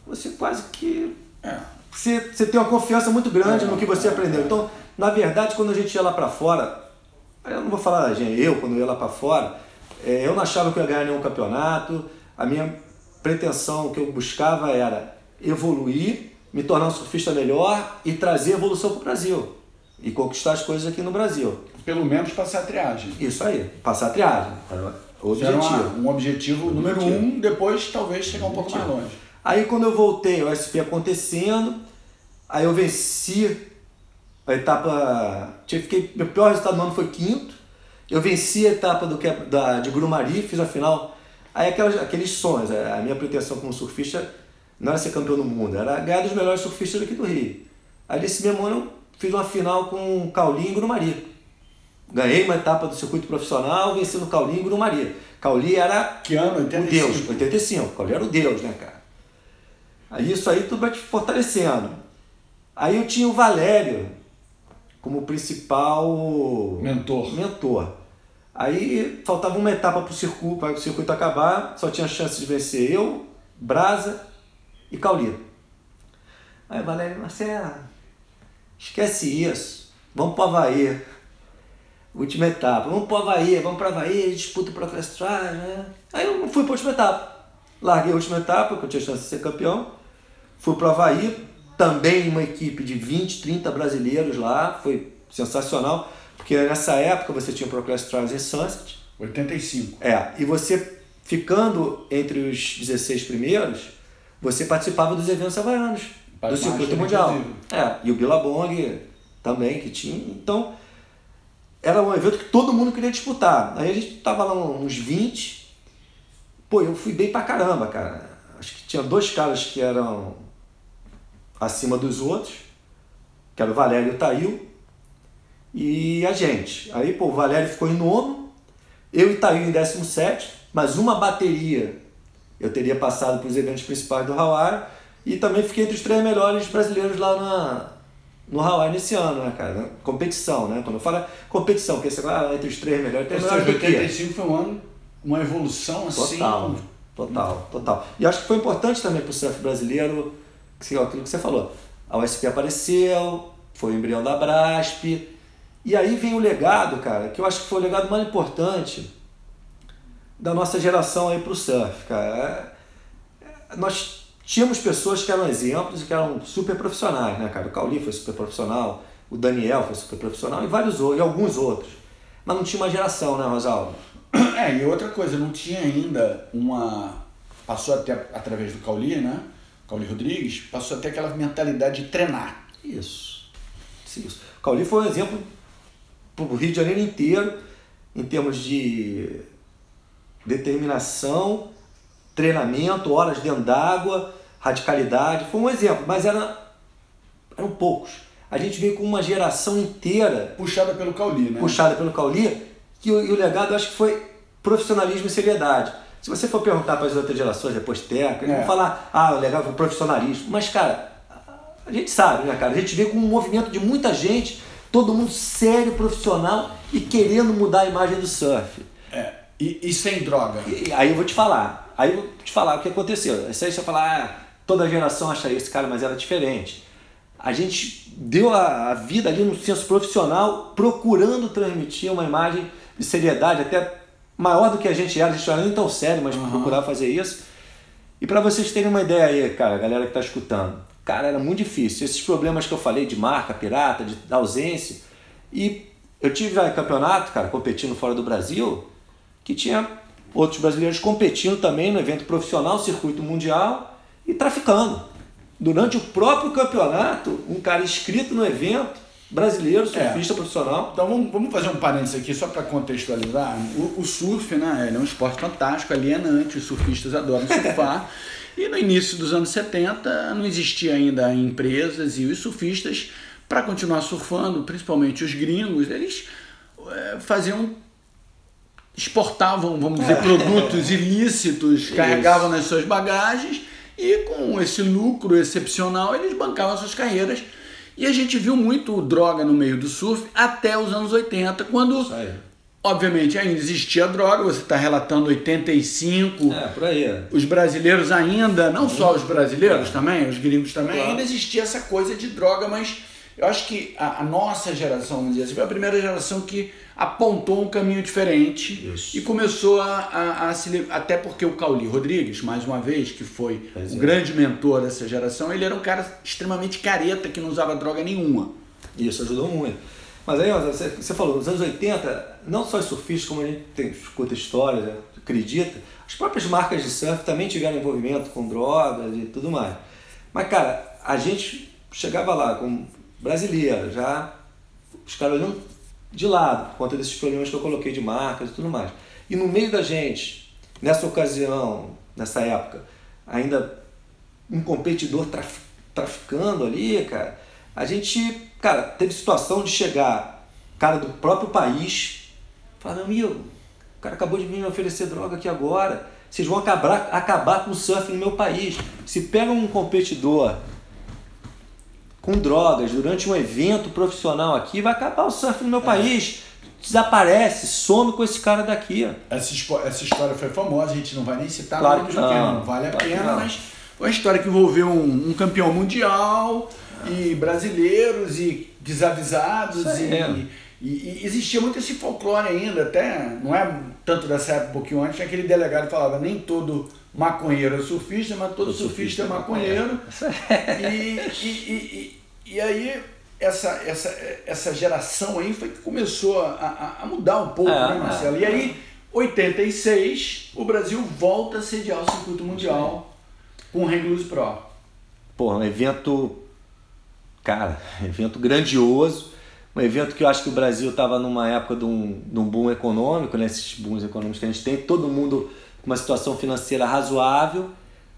você quase que. É. Você, você tem uma confiança muito grande é, no que você é, aprendeu. Então, na verdade, quando a gente ia lá para fora, eu não vou falar, gente, eu quando eu ia lá para fora, é, eu não achava que eu ia ganhar nenhum campeonato. A minha pretensão, que eu buscava era evoluir, me tornar um surfista melhor e trazer evolução para o Brasil. E conquistar as coisas aqui no Brasil. Pelo menos passar a triagem. Isso aí, passar a triagem. O objetivo. Uma, um objetivo o número objetivo. um, depois talvez chegar um pouco mais longe. Aí quando eu voltei, o SP acontecendo, aí eu venci a etapa. Fiquei, meu pior resultado no ano foi quinto. Eu venci a etapa do, da, de Grumari, fiz a final. Aí aquelas, aqueles sonhos, a minha pretensão como surfista não era ser campeão do mundo, era ganhar dos melhores surfistas daqui do Rio. Aí nesse mesmo ano eu fiz uma final com o Caulinho e Grumari. Ganhei uma etapa do circuito profissional, venci no Caulinho e Grumari. Cauli era que ano? 85. o Deus, 85. Cauli era o Deus, né, cara? Aí isso aí tudo vai te fortalecendo. Aí eu tinha o Valério, como principal mentor. mentor. Aí faltava uma etapa para o circuito, para o circuito acabar, só tinha chance de vencer eu, Brasa e Cauli. Aí Valério, Marcelo, esquece isso. Vamos pro Havaí. Última etapa. Vamos pro Havaí, vamos pro Havaí, disputa o Proclass né? Aí eu fui pra última etapa. Larguei a última etapa, que eu tinha chance de ser campeão. Fui pro Havaí, também uma equipe de 20, 30 brasileiros lá. Foi sensacional, porque nessa época você tinha o Proclass Trials em Sunset. 85. É, e você ficando entre os 16 primeiros, você participava dos eventos havaianos, do circuito mundial. É, e o Billabong também que tinha. Então, era um evento que todo mundo queria disputar. Aí a gente tava lá uns 20. Pô, eu fui bem pra caramba, cara. Acho que tinha dois caras que eram acima dos outros, que era o Valério e o Tail, e a gente. Aí, pô, o Valério ficou em nono, eu e Tail em 17, mas uma bateria eu teria passado para os eventos principais do Hawaii e também fiquei entre os três melhores brasileiros lá na, no Hawaii nesse ano, né, cara? Competição, né? Quando eu falo competição, porque você fala ah, entre os três melhores, tem melhores 85 foi um ano, uma evolução assim. Total, total, total. E acho que foi importante também para o surf brasileiro, aquilo que você falou. A USP apareceu, foi o embrião da Brasp, e aí vem o legado, cara, que eu acho que foi o legado mais importante da nossa geração aí para o surf, cara. É, nós tínhamos pessoas que eram exemplos e que eram super profissionais, né, cara? O Cauli foi super profissional, o Daniel foi super profissional e vários outros, e alguns outros. Mas não tinha uma geração, né, Rosaldo? É, e outra coisa, não tinha ainda uma. Passou até através do Cauli, né? Cauli Rodrigues, passou até aquela mentalidade de treinar. Isso. Isso. O Cauli foi um exemplo para o Rio de Janeiro inteiro, em termos de determinação, treinamento, horas dentro d'água, radicalidade. Foi um exemplo, mas era, eram poucos. A gente veio com uma geração inteira. Puxada pelo Cauli, né? Puxada pelo Cauli, que o, e o legado eu acho que foi profissionalismo e seriedade. Se você for perguntar para as outras gerações, depois técnicas, é. vão falar, ah, o legal foi profissionalismo. Mas, cara, a gente sabe, né, cara? A gente vê com um movimento de muita gente, todo mundo sério, profissional e querendo mudar a imagem do surf. É. E, e sem droga? E, aí eu vou te falar. Aí eu vou te falar o que aconteceu. Aí você vai falar, ah, toda geração acha isso, cara, mas era diferente. A gente deu a, a vida ali no senso profissional, procurando transmitir uma imagem de seriedade, até maior do que a gente era. A gente não era nem tão sério, mas uhum. procurava fazer isso. E para vocês terem uma ideia aí, cara, galera que está escutando, cara, era muito difícil. Esses problemas que eu falei de marca, pirata, de ausência. E eu tive campeonato, cara, competindo fora do Brasil que tinha outros brasileiros competindo também no evento profissional, circuito mundial e traficando. Durante o próprio campeonato, um cara inscrito no evento, brasileiro, surfista é. profissional. Então vamos, vamos fazer um parênteses aqui só para contextualizar. O, o, surf né, é um esporte fantástico, alienante, os surfistas adoram surfar. (laughs) e no início dos anos 70 não existia ainda empresas e os surfistas, para continuar surfando, principalmente os gringos, eles é, faziam exportavam, vamos dizer, é. produtos ilícitos, carregavam nas suas bagagens e com esse lucro excepcional eles bancavam suas carreiras. E a gente viu muito droga no meio do surf até os anos 80, quando obviamente ainda existia droga, você está relatando 85. É, por aí. É. Os brasileiros ainda, não só os brasileiros é. também, os gringos também, claro. ainda existia essa coisa de droga, mas eu acho que a, a, nossa geração, vamos dizer assim, foi a primeira geração que apontou um caminho diferente Isso. e começou a, a, a, se. Até porque o Cauli Rodrigues, mais uma vez, que foi o é. grande mentor dessa geração, ele era um cara extremamente careta que não usava droga nenhuma. Isso ajudou muito. Mas aí, você, você falou, nos anos 80, não só os surfistas, como a gente tem, escuta histórias, né, acredita, as próprias marcas de surf também tiveram envolvimento com drogas e tudo mais. Mas, cara, a gente chegava lá com brasileira, já os caras olhando de lado, por conta desses problemas que eu coloquei de marcas e tudo mais. E no meio da gente, nessa ocasião, nessa época, ainda um competidor traf, traficando ali, cara, a gente, cara, teve situação de chegar cara do próprio país, falando, amigo, o cara acabou de me oferecer droga aqui agora, vocês vão acabar, acabar com o surf no meu país. Se pega um competidor com drogas durante um evento profissional aqui, vai acabar o surf no meu é. país. Desaparece, some com esse cara daqui. Essa, essa história foi famosa, a gente não vai nem citar claro nomes, não, não vale a claro pena, mas uma história que envolveu um, um campeão mundial e brasileiros e desavisados e, é. E, e, existia muito esse folclore ainda, até não é tanto dessa época, um pouquinho antes, aquele delegado falava nem todo maconheiro é surfista, mas todo, surfista, surfista, é maconheiro. E, e, e, e, aí essa, essa, essa geração aí foi que começou a, a mudar um pouco, é, né, Marcelo? É, e aí, 86, o Brasil volta a sediar o circuito mundial com o Hang Pro. Pô, um evento, cara, (laughs) evento grandioso. Um evento que eu acho que o Brasil estava numa época de um, de um boom econômico, né? esses booms econômicos que a gente tem, todo mundo com uma situação financeira razoável.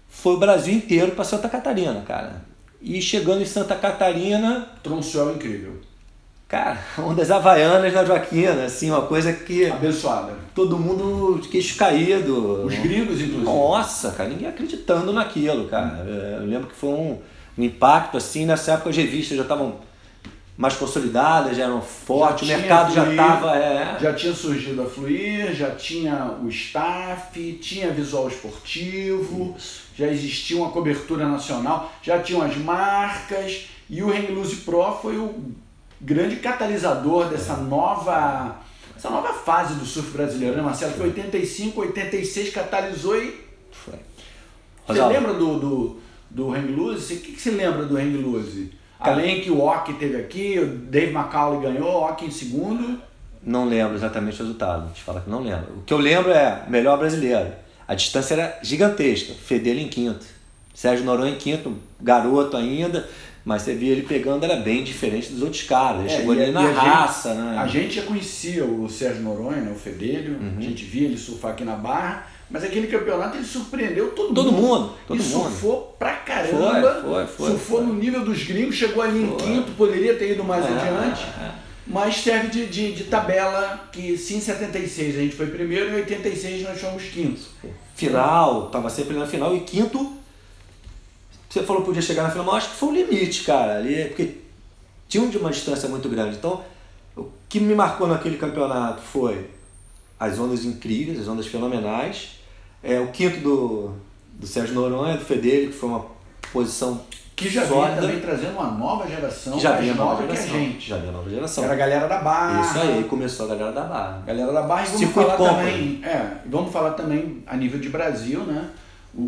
Foi o Brasil inteiro para Santa Catarina, cara. E chegando em Santa Catarina. Troncel incrível. Cara, (laughs) ondas havaianas na Joaquina, assim, uma coisa que. Abençoada. Todo mundo de queixo caído. Os gringos, inclusive. Nossa, cara, ninguém acreditando naquilo, cara. Eu lembro que foi um, um impacto, assim, nessa época as revistas já estavam mais consolidadas, já eram fortes, já o mercado já estava. É... Já tinha surgido a Fluir, já tinha o staff, tinha visual esportivo, Isso. já existia uma cobertura nacional, já tinham as marcas, e o Loose Pro foi o grande catalisador dessa é. nova. Essa nova fase do surf brasileiro, né, Marcelo? Que 85, 86 catalisou e. Foi. Você lembra do, do, do Hang Loose? O que, que você lembra do Hang Loose? Além que o Ock teve aqui, o Dave McCauley ganhou, o Ock em segundo. Não lembro exatamente o resultado, te falar que não lembro. O que eu lembro é melhor brasileiro. A distância era gigantesca, Fedele em quinto. Sérgio Noronha em quinto, garoto ainda, mas você via ele pegando, era bem diferente dos outros caras. Ele é, chegou ali na raça, gente, né? A gente já conhecia o Sérgio Noronha, né, o Fedelho, uhum. a gente via ele surfar aqui na Barra mas aquele campeonato ele surpreendeu todo, todo mundo. mundo. Todo e mundo. surfou pra caramba. Foi, foi, foi, surfou foi. no nível dos gringos, chegou ali em quinto, poderia ter ido mais é, adiante. É, é. Mas serve de, de, de, tabela que se em 76 a gente foi primeiro, em 86 nós fomos quinto. Final, tava sempre na final, e quinto, você falou que podia chegar na final, mas acho que foi o limite, cara. Ali, porque tinha uma distância muito grande. Então, o que me marcou naquele campeonato foi as ondas incríveis, as ondas fenomenais é, o quinto do, do Sérgio Noronha, do Fedele, que foi uma posição que já vinha também trazendo uma nova geração, já vinha nova geração, que a gente. Já vinha nova geração. Era a galera da Barra. Isso aí, começou a galera da Barra. Galera da Barra e vamos falar também, é, vamos falar também a nível de Brasil, né?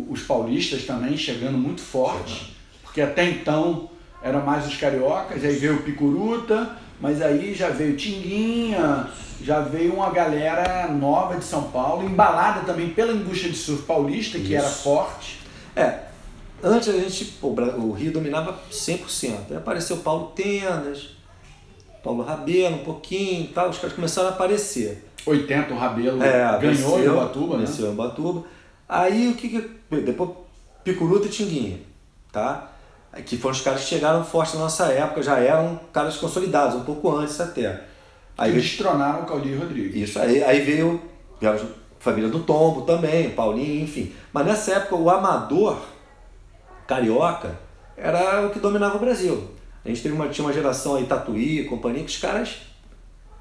os paulistas também chegando muito forte, porque até então eram mais os cariocas, aí veio o Picuruta, mas aí já veio Tinguinha, já veio uma galera nova de São Paulo, embalada também pela indústria de surf paulista, que Isso. era forte. É, antes a gente, pô, o Rio dominava 100%. Aí apareceu Paulo Tendas, Paulo Rabelo um pouquinho e tal, os caras começaram a aparecer. 80 o Rabelo é, ganhou em Ubatuba, né? Venceu em Ubatuba. Aí o que que... Depois Picuruta e Tinguinha, tá? Que foram os caras que chegaram fortes na nossa época, já eram caras consolidados, um pouco antes até. Aí Eles destronaram o Claudio Rodrigues. Isso, aí, aí veio, veio a família do Tombo também, Paulinho, enfim. Mas nessa época o amador carioca era o que dominava o Brasil. A gente teve uma, tinha uma geração aí, Tatuí, companhia, que os caras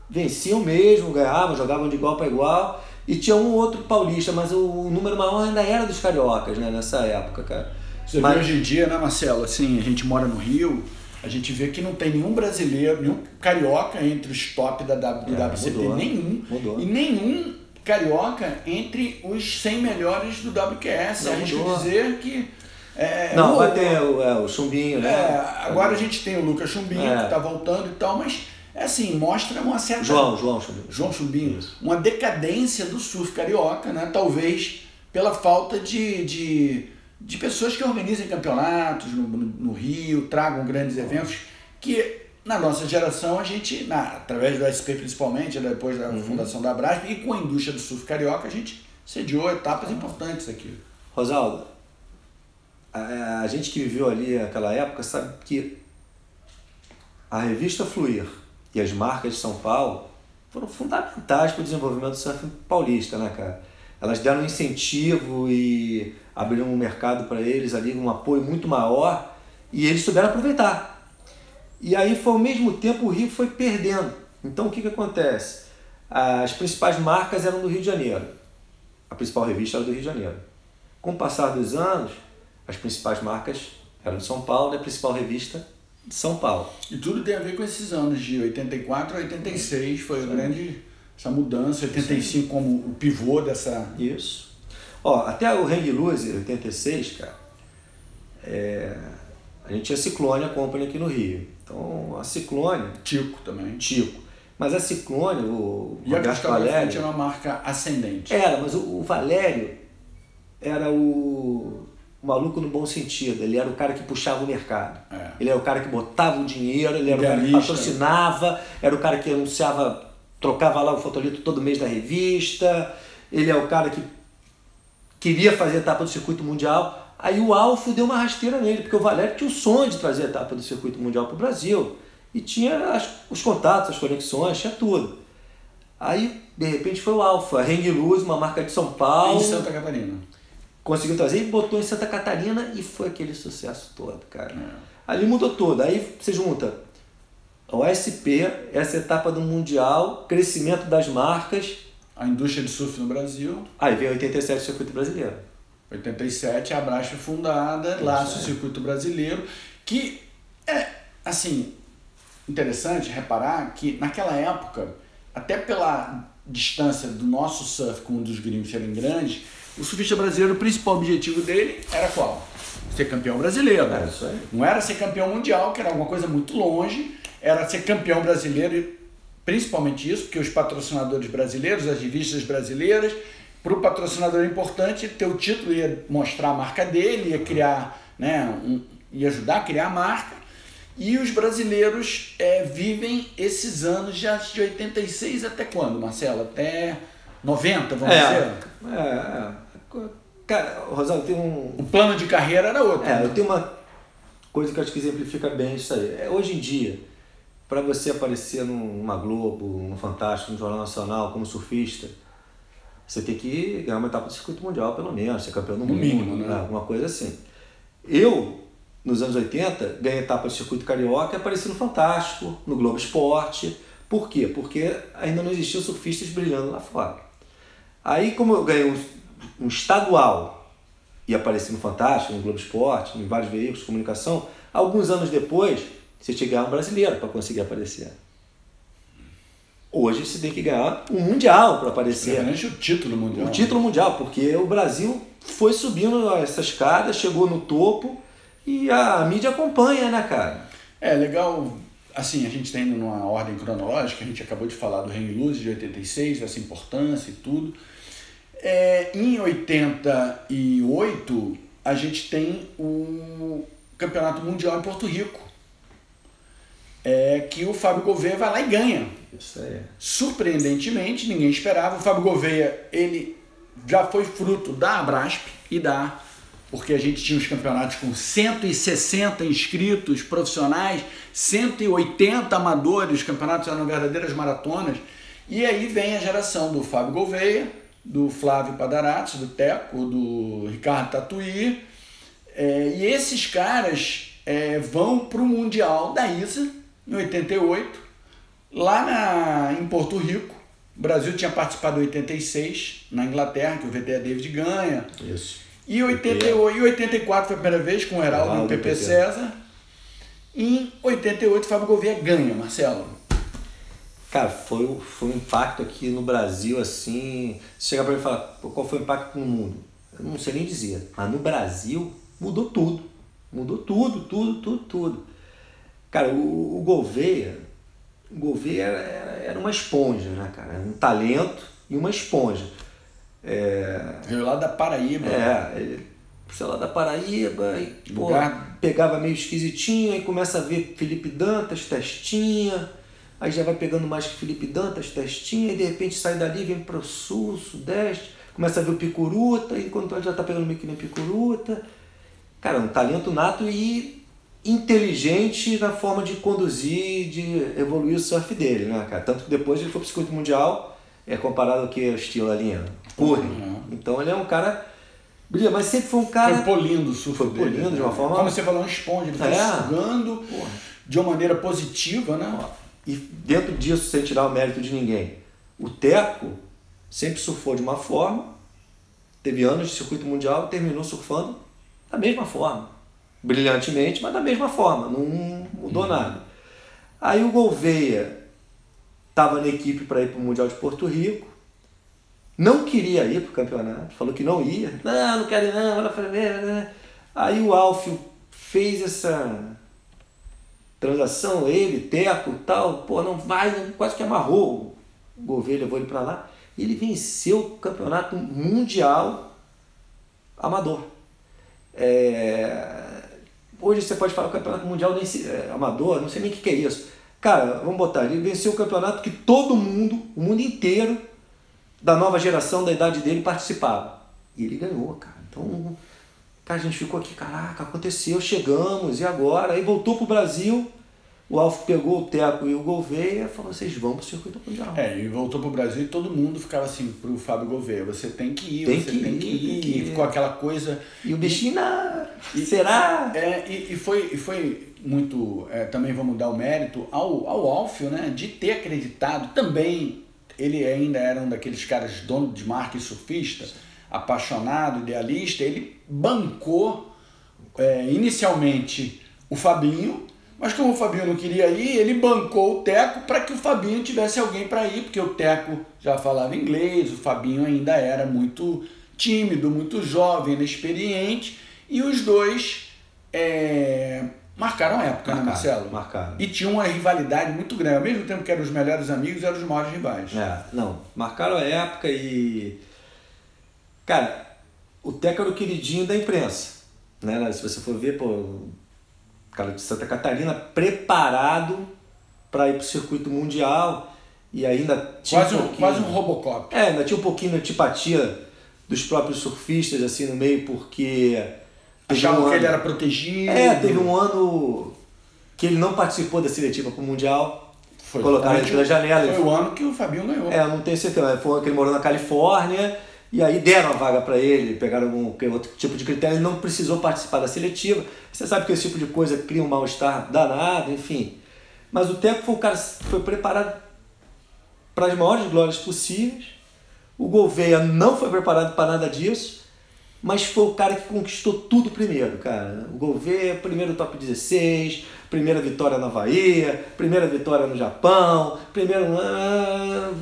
venciam mesmo, ganhavam, jogavam de igual para igual. E tinha um outro paulista, mas o, o número maior ainda era dos cariocas, né, nessa época, cara. Você mas... vê hoje em dia, né, Marcelo? Assim, a gente mora no Rio, a gente vê que não tem nenhum brasileiro, nenhum carioca entre os top da, do é, WCT, mudou, nenhum. Mudou. E nenhum carioca entre os 100 melhores do WQS. Não, Arrisco mudou. dizer que. É, não, o, vai ter o, é, o Chumbinho, né? É, agora a gente tem o Lucas Chumbinho, é. que está voltando e tal, mas é assim, mostra uma certa. João, João Chumbinho. João Chumbinho. Isso. Uma decadência do surf carioca, né? Talvez pela falta de, de de pessoas que organizem campeonatos no, no, no Rio, tragam grandes eventos, que na nossa geração a gente, na, através do SP principalmente, depois da uhum. fundação da Brasp, e com a indústria do surf carioca, a gente sediou etapas importantes aqui. Rosaldo, a, a gente que viveu ali aquela época sabe que a revista Fluir e as marcas de São Paulo foram fundamentais para o desenvolvimento do surf paulista, né, cara? Elas deram incentivo e abriram um mercado para eles ali, um apoio muito maior, e eles souberam aproveitar. E aí foi ao mesmo tempo o Rio foi perdendo. Então o que, que acontece? As principais marcas eram do Rio de Janeiro. A principal revista era do Rio de Janeiro. Com o passar dos anos, as principais marcas eram de São Paulo e a principal revista de São Paulo. E tudo tem a ver com esses anos de 84 a 86, foi Sim. grande essa mudança, 85 Sim. como o pivô dessa. Isso. Ó, até o Hang Loose, 86, cara, é... a gente tinha Ciclone Company aqui no Rio. Então a Ciclone. Tico também. Tico. Mas a Ciclone, o e Roberto a Valério. tinha uma marca ascendente. Era, mas o, o Valério era o o maluco no bom sentido. Ele era o cara que puxava o mercado. É. Ele era o cara que botava o dinheiro, ele era Idealista, o cara que patrocinava, era o cara que anunciava, trocava lá o fotolito todo mês da revista. Ele é o cara que queria fazer a etapa do circuito mundial. Aí o Alfo deu uma rasteira nele, porque o Valério tinha o sonho de trazer a etapa do circuito mundial para o Brasil. E tinha as, os contatos, as conexões, tinha tudo. Aí, de repente, foi o Alfa, a Hang Luz, uma marca de São Paulo. Em Santa Catarina conseguiu trazer e botou em Santa Catarina e foi aquele sucesso todo, cara. É. Ali mudou tudo. Aí você junta o OSP, essa etapa do Mundial, crescimento das marcas. A indústria de surf no Brasil. Aí vem 87 o Circuito Brasileiro. 87, a Brasf fundada, laço o Circuito Brasileiro, que é, assim, interessante reparar que naquela época, até pela distância do nosso surf com um dos gringos serem grandes, o surfista brasileiro, o principal objetivo dele era qual? Ser campeão brasileiro. É isso aí. Não era ser campeão mundial, que era alguma coisa muito longe, era ser campeão brasileiro, principalmente isso, porque os patrocinadores brasileiros, as revistas brasileiras, para o patrocinador é importante ter o título, ia mostrar a marca dele, ia criar, né, um, ia ajudar a criar a marca. E os brasileiros é, vivem esses anos já de 86 até quando, Marcelo? Até 90, vamos é, dizer? É, é. Cara, Rosal, tem um. O plano de carreira era outro. É, né? eu tenho uma coisa que acho que exemplifica bem isso aí. É, hoje em dia, para você aparecer numa Globo, no Fantástico, no Jornal Nacional, como surfista, você tem que ganhar uma etapa do circuito mundial, pelo menos, ser campeão do mundo, mínimo, né? alguma coisa assim. Eu, nos anos 80, ganhei etapa do circuito carioca e apareci no Fantástico, no Globo Esporte. Por quê? Porque ainda não existiam surfistas brilhando lá fora. Aí, como eu ganhei um um estadual e aparecer no Fantástico, no Globo Esporte, em vários veículos de comunicação, alguns anos depois você tinha que ganhar um brasileiro para conseguir aparecer. Hoje você tem que ganhar um mundial para aparecer. o título mundial. O título mundial, porque o Brasil foi subindo essa escada, chegou no topo e a mídia acompanha, né, cara? É legal, assim, a gente está indo numa ordem cronológica, a gente acabou de falar do Reino Luz de 86, dessa importância e tudo. É, em 88, a gente tem o Campeonato Mundial em Porto Rico. É, que o Fábio Gouveia vai lá e ganha. Isso aí. Surpreendentemente, ninguém esperava. O Fábio Gouveia, ele já foi fruto da Abrasp e da porque a gente tinha os campeonatos com 160 inscritos profissionais, 180 amadores, os campeonatos eram verdadeiras maratonas. E aí vem a geração do Fábio Gouveia, do Flávio Padarates, do Teco, do Ricardo Tatuí. É, e esses caras é, vão para o Mundial da ISA, em 88, lá na, em Porto Rico. O Brasil tinha participado em 86, na Inglaterra, que o VTA David ganha. Isso. E 88, e 84 foi a primeira vez com o Heraldo e o PP César. Em 88, Fábio Gouveia ganha, Marcelo. Cara, foi, foi um impacto aqui no Brasil, assim. Se chegar para mim e falar, qual foi o impacto no mundo? Eu não sei nem dizer. Mas no Brasil mudou tudo. Mudou tudo, tudo, tudo, tudo. Cara, o, o Gouveia, o Gouveia era, era uma esponja, né, cara? Um talento e uma esponja. É... Veio lá da Paraíba. É, ele, sei lá, da Paraíba, e, pô, pegava meio esquisitinho, aí começa a ver Felipe Dantas, testinha aí já vai pegando mais que Felipe Dantas, testinha, e de repente sai dali, vem para o sul, sudeste, começa a ver o picuruta, e quando já está pegando meio que nem picuruta. Cara, um talento nato e inteligente na forma de conduzir, de evoluir o surf dele, né, cara? Tanto que depois ele foi para o circuito mundial, é comparado ao que o estilo ali, Curry. Uhum. Então ele é um cara brilha, mas sempre foi um cara. Foi polindo o surf. Foi polindo dele, de uma né? forma. Como você falou, um esponja, ele foi é. sugando Porra. de uma maneira positiva, né? E dentro disso, sem tirar o mérito de ninguém, o Teco sempre surfou de uma forma, teve anos de circuito mundial e terminou surfando da mesma forma. Brilhantemente, mas da mesma forma, não mudou uhum. nada. Aí o Gouveia estava na equipe para ir para o Mundial de Porto Rico, não queria ir para o campeonato, falou que não ia. Não, não quero ir não. Aí o Alfio fez essa transação, ele, Teco tal, pô, não vai, quase que amarrou o Gouveia, levou ele para lá. E ele venceu o campeonato mundial amador. É... Hoje você pode falar o campeonato mundial nem se... é, amador, não sei nem o que, que é isso. Cara, vamos botar, ele venceu o campeonato que todo mundo, o mundo inteiro, da nova geração, da idade dele, participava. E ele ganhou, cara. Então, cara, a gente ficou aqui, caraca, aconteceu, chegamos, e agora? Aí voltou pro Brasil, o Alf pegou o Teco e o Gouveia e falou: vocês vão pro circuito mundial. É, e voltou pro Brasil e todo mundo ficava assim pro Fábio Gouveia: você tem que ir, tem você que tem, ir, que ir. tem que ir. Ficou aquela coisa. E o bichinho, e, será? É, e, e, foi, e foi muito. É, também vamos dar o mérito ao, ao Alfio, né, de ter acreditado também. Ele ainda era um daqueles caras dono de marca e surfista, apaixonado, idealista. Ele bancou é, inicialmente o Fabinho mas como o Fabinho não queria ir, ele bancou o Teco para que o Fabinho tivesse alguém para ir, porque o Teco já falava inglês, o Fabinho ainda era muito tímido, muito jovem, inexperiente, e os dois é, marcaram a época, marcaram, né, Marcelo? Marcaram. E tinham uma rivalidade muito grande, ao mesmo tempo que eram os melhores amigos, eram os maiores rivais. É, não, marcaram a época e. Cara, o Teco era o queridinho da imprensa. Né? Se você for ver, pô, cara de Santa Catarina, preparado para ir para o circuito mundial e ainda tinha quase um, um quase um Robocop. É, ainda tinha um pouquinho de antipatia dos próprios surfistas assim no meio porque achavam um que ano... ele era protegido. É, teve um ano que ele não participou da seletiva para o mundial. Foi colocaram ele pela janela. Foi o ano que o Fabinho ganhou. É, não tenho certeza. Foi o ano que ele morou na Califórnia e aí deram a vaga para ele, pegaram algum outro tipo de critério, ele não precisou participar da seletiva. Você sabe que esse tipo de coisa cria um mal-estar danado, enfim. Mas o Teco foi o cara foi preparado para as maiores glórias possíveis. O Gouveia não foi preparado para nada disso, mas foi o cara que conquistou tudo primeiro, cara. O Gouveia, primeiro top 16, primeira vitória na Bahia, primeira vitória no Japão, primeiro ah,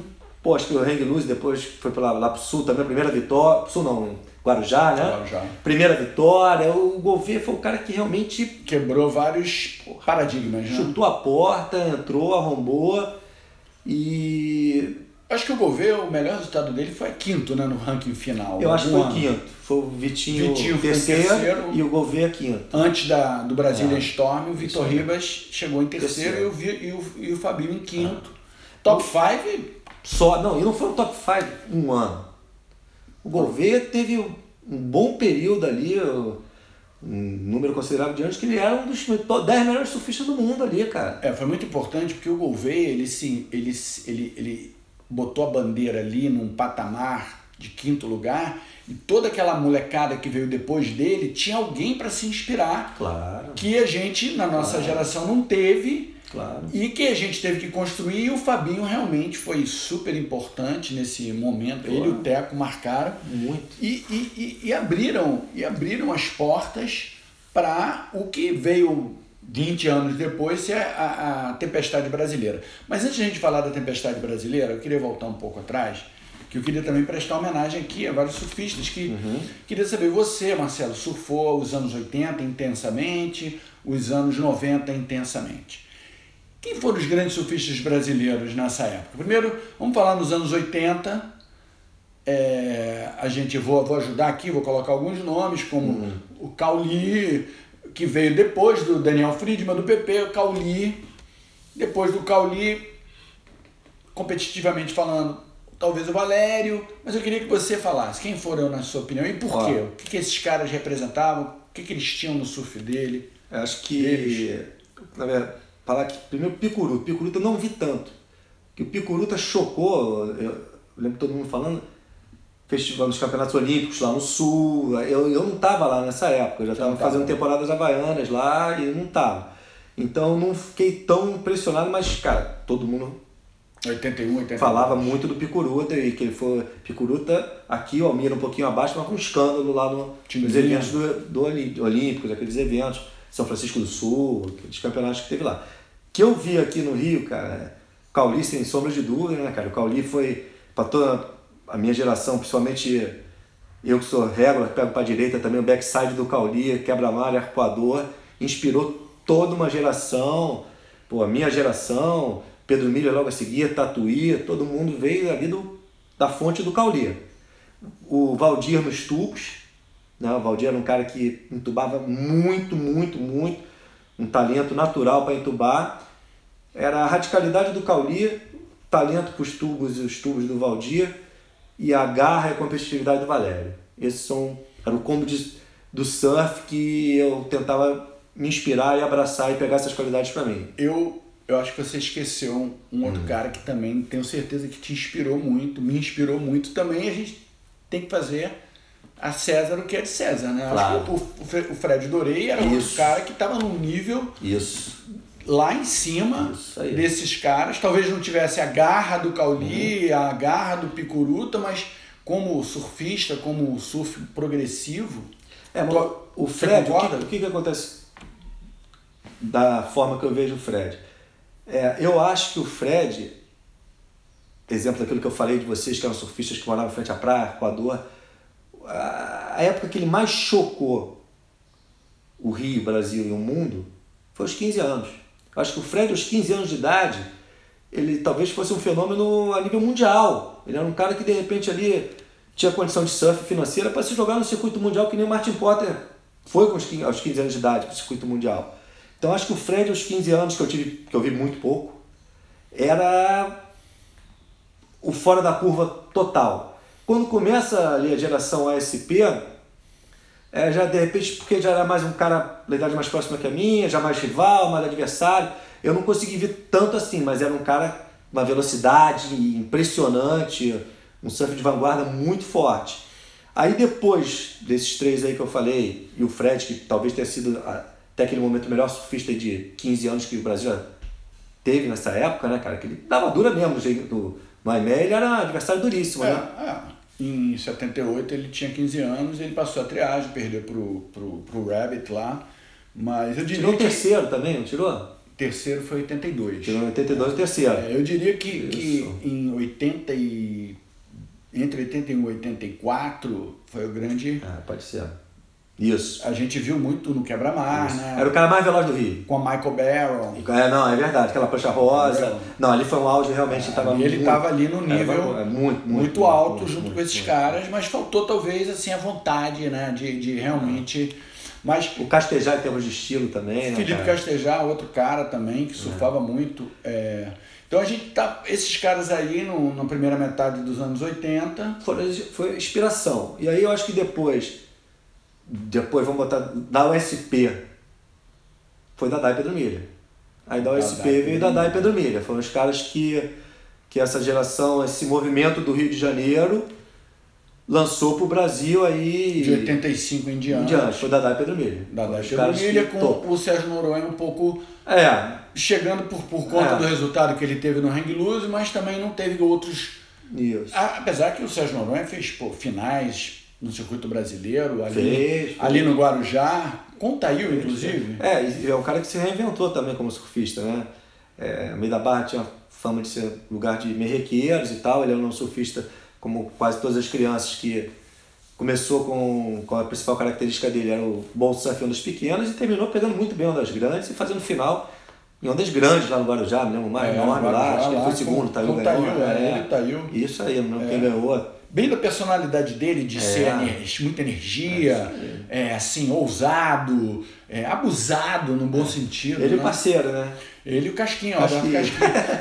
Pô, acho que o Hang Loose depois foi pra lá, pro sul também, a primeira vitória. Sul não, Guarujá, né? Guarujá. Primeira vitória. O Gouveia foi o cara que realmente. Quebrou vários paradigmas, né? Chutou a porta, entrou, arrombou. E. Acho que o Gouveia, o melhor resultado dele foi quinto, né? No ranking final. Eu acho que foi ano. quinto. Foi o Vitinho, Vitinho terceiro, terceiro, e o Gouveia quinto. Antes da, do Brasília é. Storm, o Vitor Ribas chegou em terceiro, terceiro. E, o, e, o, e o Fabinho em quinto. É. Top 5 só, não, e não foi um top 5 um ano. O Gouveia teve um bom período ali, um número considerável de anos, que ele era um dos 10 melhores surfistas do mundo ali, cara. É, foi muito importante porque o Gouveia, ele, se, ele, ele, ele botou a bandeira ali num patamar de quinto lugar e toda aquela molecada que veio depois dele tinha alguém para se inspirar. Claro. Que a gente, na nossa claro. geração, não teve Claro. E que a gente teve que construir, e o Fabinho realmente foi super importante nesse momento. Claro. Ele e o Teco marcaram. Muito. E, e, e, e abriram, e abriram as portas para o que veio 20 anos depois ser a, a, tempestade brasileira. Mas antes de a gente falar da tempestade brasileira, eu queria voltar um pouco atrás, que eu queria também prestar homenagem aqui a vários surfistas que uhum. queria saber, você, Marcelo, surfou os anos 80 intensamente, os anos 90 intensamente. Quem foram os grandes surfistas brasileiros nessa época? Primeiro, vamos falar nos anos 80. É, a gente vou, vou ajudar aqui, vou colocar alguns nomes, como uhum. o Cauli, que veio depois do Daniel Friedman, do PP, o Cauli. Depois do Cauli, competitivamente falando, talvez o Valério, mas eu queria que você falasse quem foram, na sua opinião, e por quê? O que, que esses caras representavam, o que, que eles tinham no surf dele? Acho que, deles? na verdade, falar que primeiro Picuruta, Picuruta eu não vi tanto. Que o Picuruta chocou, eu, lembro todo mundo falando, festival nos campeonatos olímpicos lá no sul. Eu, eu não estava lá nessa época, eu já estava fazendo temporadas havaianas lá e não estava. Então não fiquei tão impressionado, mas, cara, todo mundo 81, 82. falava muito do Picuruta e que ele foi Picuruta aqui, o Almira um pouquinho abaixo, mas com um escândalo lá no, nos eventos do, do Olí- Olímpicos, aqueles eventos, São Francisco do Sul, aqueles campeonatos que teve lá. Que eu vi aqui no Rio, cara, Cauli sem sombra de dúvida, né, cara? O Cauli foi para toda a minha geração, principalmente eu que sou régua, pego para direita também, o backside do Cauli, quebra-mar, arcoador, inspirou toda uma geração, pô, a minha geração, Pedro Miller logo a seguir, Tatuí, todo mundo veio ali do, da fonte do Cauli. O Valdir nos tubos, né? o Valdir era um cara que entubava muito, muito, muito, um talento natural para entubar. Era a radicalidade do Cauli, talento para os tubos e os tubos do Valdir, e a garra e a competitividade do Valério. Esses são, era o combo de, do surf que eu tentava me inspirar e abraçar e pegar essas qualidades para mim. Eu, eu acho que você esqueceu um, um outro Hum. cara que também tenho certeza que te inspirou muito, me inspirou muito também. A gente tem que fazer a César o que é de César, né? Claro. Acho que o, o Fre- o Fred Dorei era outro Isso. cara que estava num nível Isso. lá em cima desses caras. Talvez não tivesse a garra do Cauli, Uhum. a garra do Picuruta, mas como surfista, como surf progressivo. É, mas Tu- o Fred, o que, o que, que acontece da forma que eu vejo o Fred? É, eu acho que o Fred, exemplo daquilo que eu falei de vocês, que eram surfistas que moravam frente à praia, Equador, a época que ele mais chocou o Rio, o Brasil e o mundo foi aos 15 anos. Eu acho que o Fred, aos 15 anos de idade, ele talvez fosse um fenômeno a nível mundial. Ele era um cara que de repente ali tinha condição de surf financeira para se jogar no circuito mundial que nem o Martin Potter foi com os 15 aos 15 anos de idade para o circuito mundial. Então acho que o Fred aos 15 anos que eu tive, que eu vi muito pouco, era o fora da curva total. Quando começa ali a geração ASP, é, já de repente, porque já era mais um cara da idade mais próxima que a minha, já mais rival, mais adversário, eu não consegui ver tanto assim, mas era um cara, uma velocidade impressionante, um surf de vanguarda muito forte. Aí depois desses três aí que eu falei, e o Fred, que talvez tenha sido até aquele momento o melhor surfista de 15 anos que o Brasil teve nessa época, né, cara? Que ele dava dura mesmo, do jeito do Maimé, ele era um adversário duríssimo, É, né? é. Em 78 ele tinha 15 anos, ele passou a triagem, perdeu pro, pro, pro Rabbit lá. Mas eu diria Tirou o que terceiro também, não tirou? terceiro foi 82. Tirou em 82 o terceiro. É, eu diria que, Isso. que em 80 e entre 81 e 84 foi o grande. Ah, pode ser. Isso. A gente viu muito no quebra-mar, né? Era o cara mais veloz do Rio. Com a Michael Barron. É, não, é verdade, aquela prancha rosa. Não, ali foi um auge realmente. tava E ele muito- estava ali no nível muito, muito, muito, alto muito, junto com esses caras, mas faltou talvez assim a vontade, né, de, de realmente. Mas O Castejar em termos de estilo também, né? Felipe cara? Castejar, outro cara também que surfava muito. é. Então a gente tá. Esses caras aí no, na primeira metade dos anos 80. Foi, foi inspiração. E aí eu acho que depois, depois vamos botar, da USP, foi da Dai Pedro Milha. Aí da USP veio da Dai Milha. Pedro Milha. Foram os caras que, que essa geração, esse movimento do Rio de Janeiro lançou pro Brasil aí... De 85 em em diante. diante. Foi da Dai Pedro Milha. Da Os Pedro Milha com topam. o Sérgio Noronha um pouco É, chegando por, por conta É. do resultado que ele teve no Hang Loose, mas também não teve outros. isso. Apesar que o Sérgio Noronha fez pô, finais no circuito brasileiro, ali, Fez, ali no Guarujá, com o Tail, inclusive. É, e é um cara que se reinventou também como surfista, né? É, Meio da Barra tinha fama de ser lugar de merrequeiros e tal, ele era um surfista como quase todas as crianças que começou com, com a principal característica dele, era o bom surf em ondas pequenas e terminou pegando muito bem ondas grandes e fazendo final em ondas grandes lá no Guarujá, me lembro mais É, enorme no lá, Guarujá, acho que ele foi segundo, Tail o ganhou. Tail, é, ele e Tail. Isso aí, lembro quem ganhou. Bem da personalidade dele, de ser ener- muita energia, é, assim, ousado, é, abusado no bom sentido. Ele é né? parceiro, né? Ele e o Casquinho. Casquinho.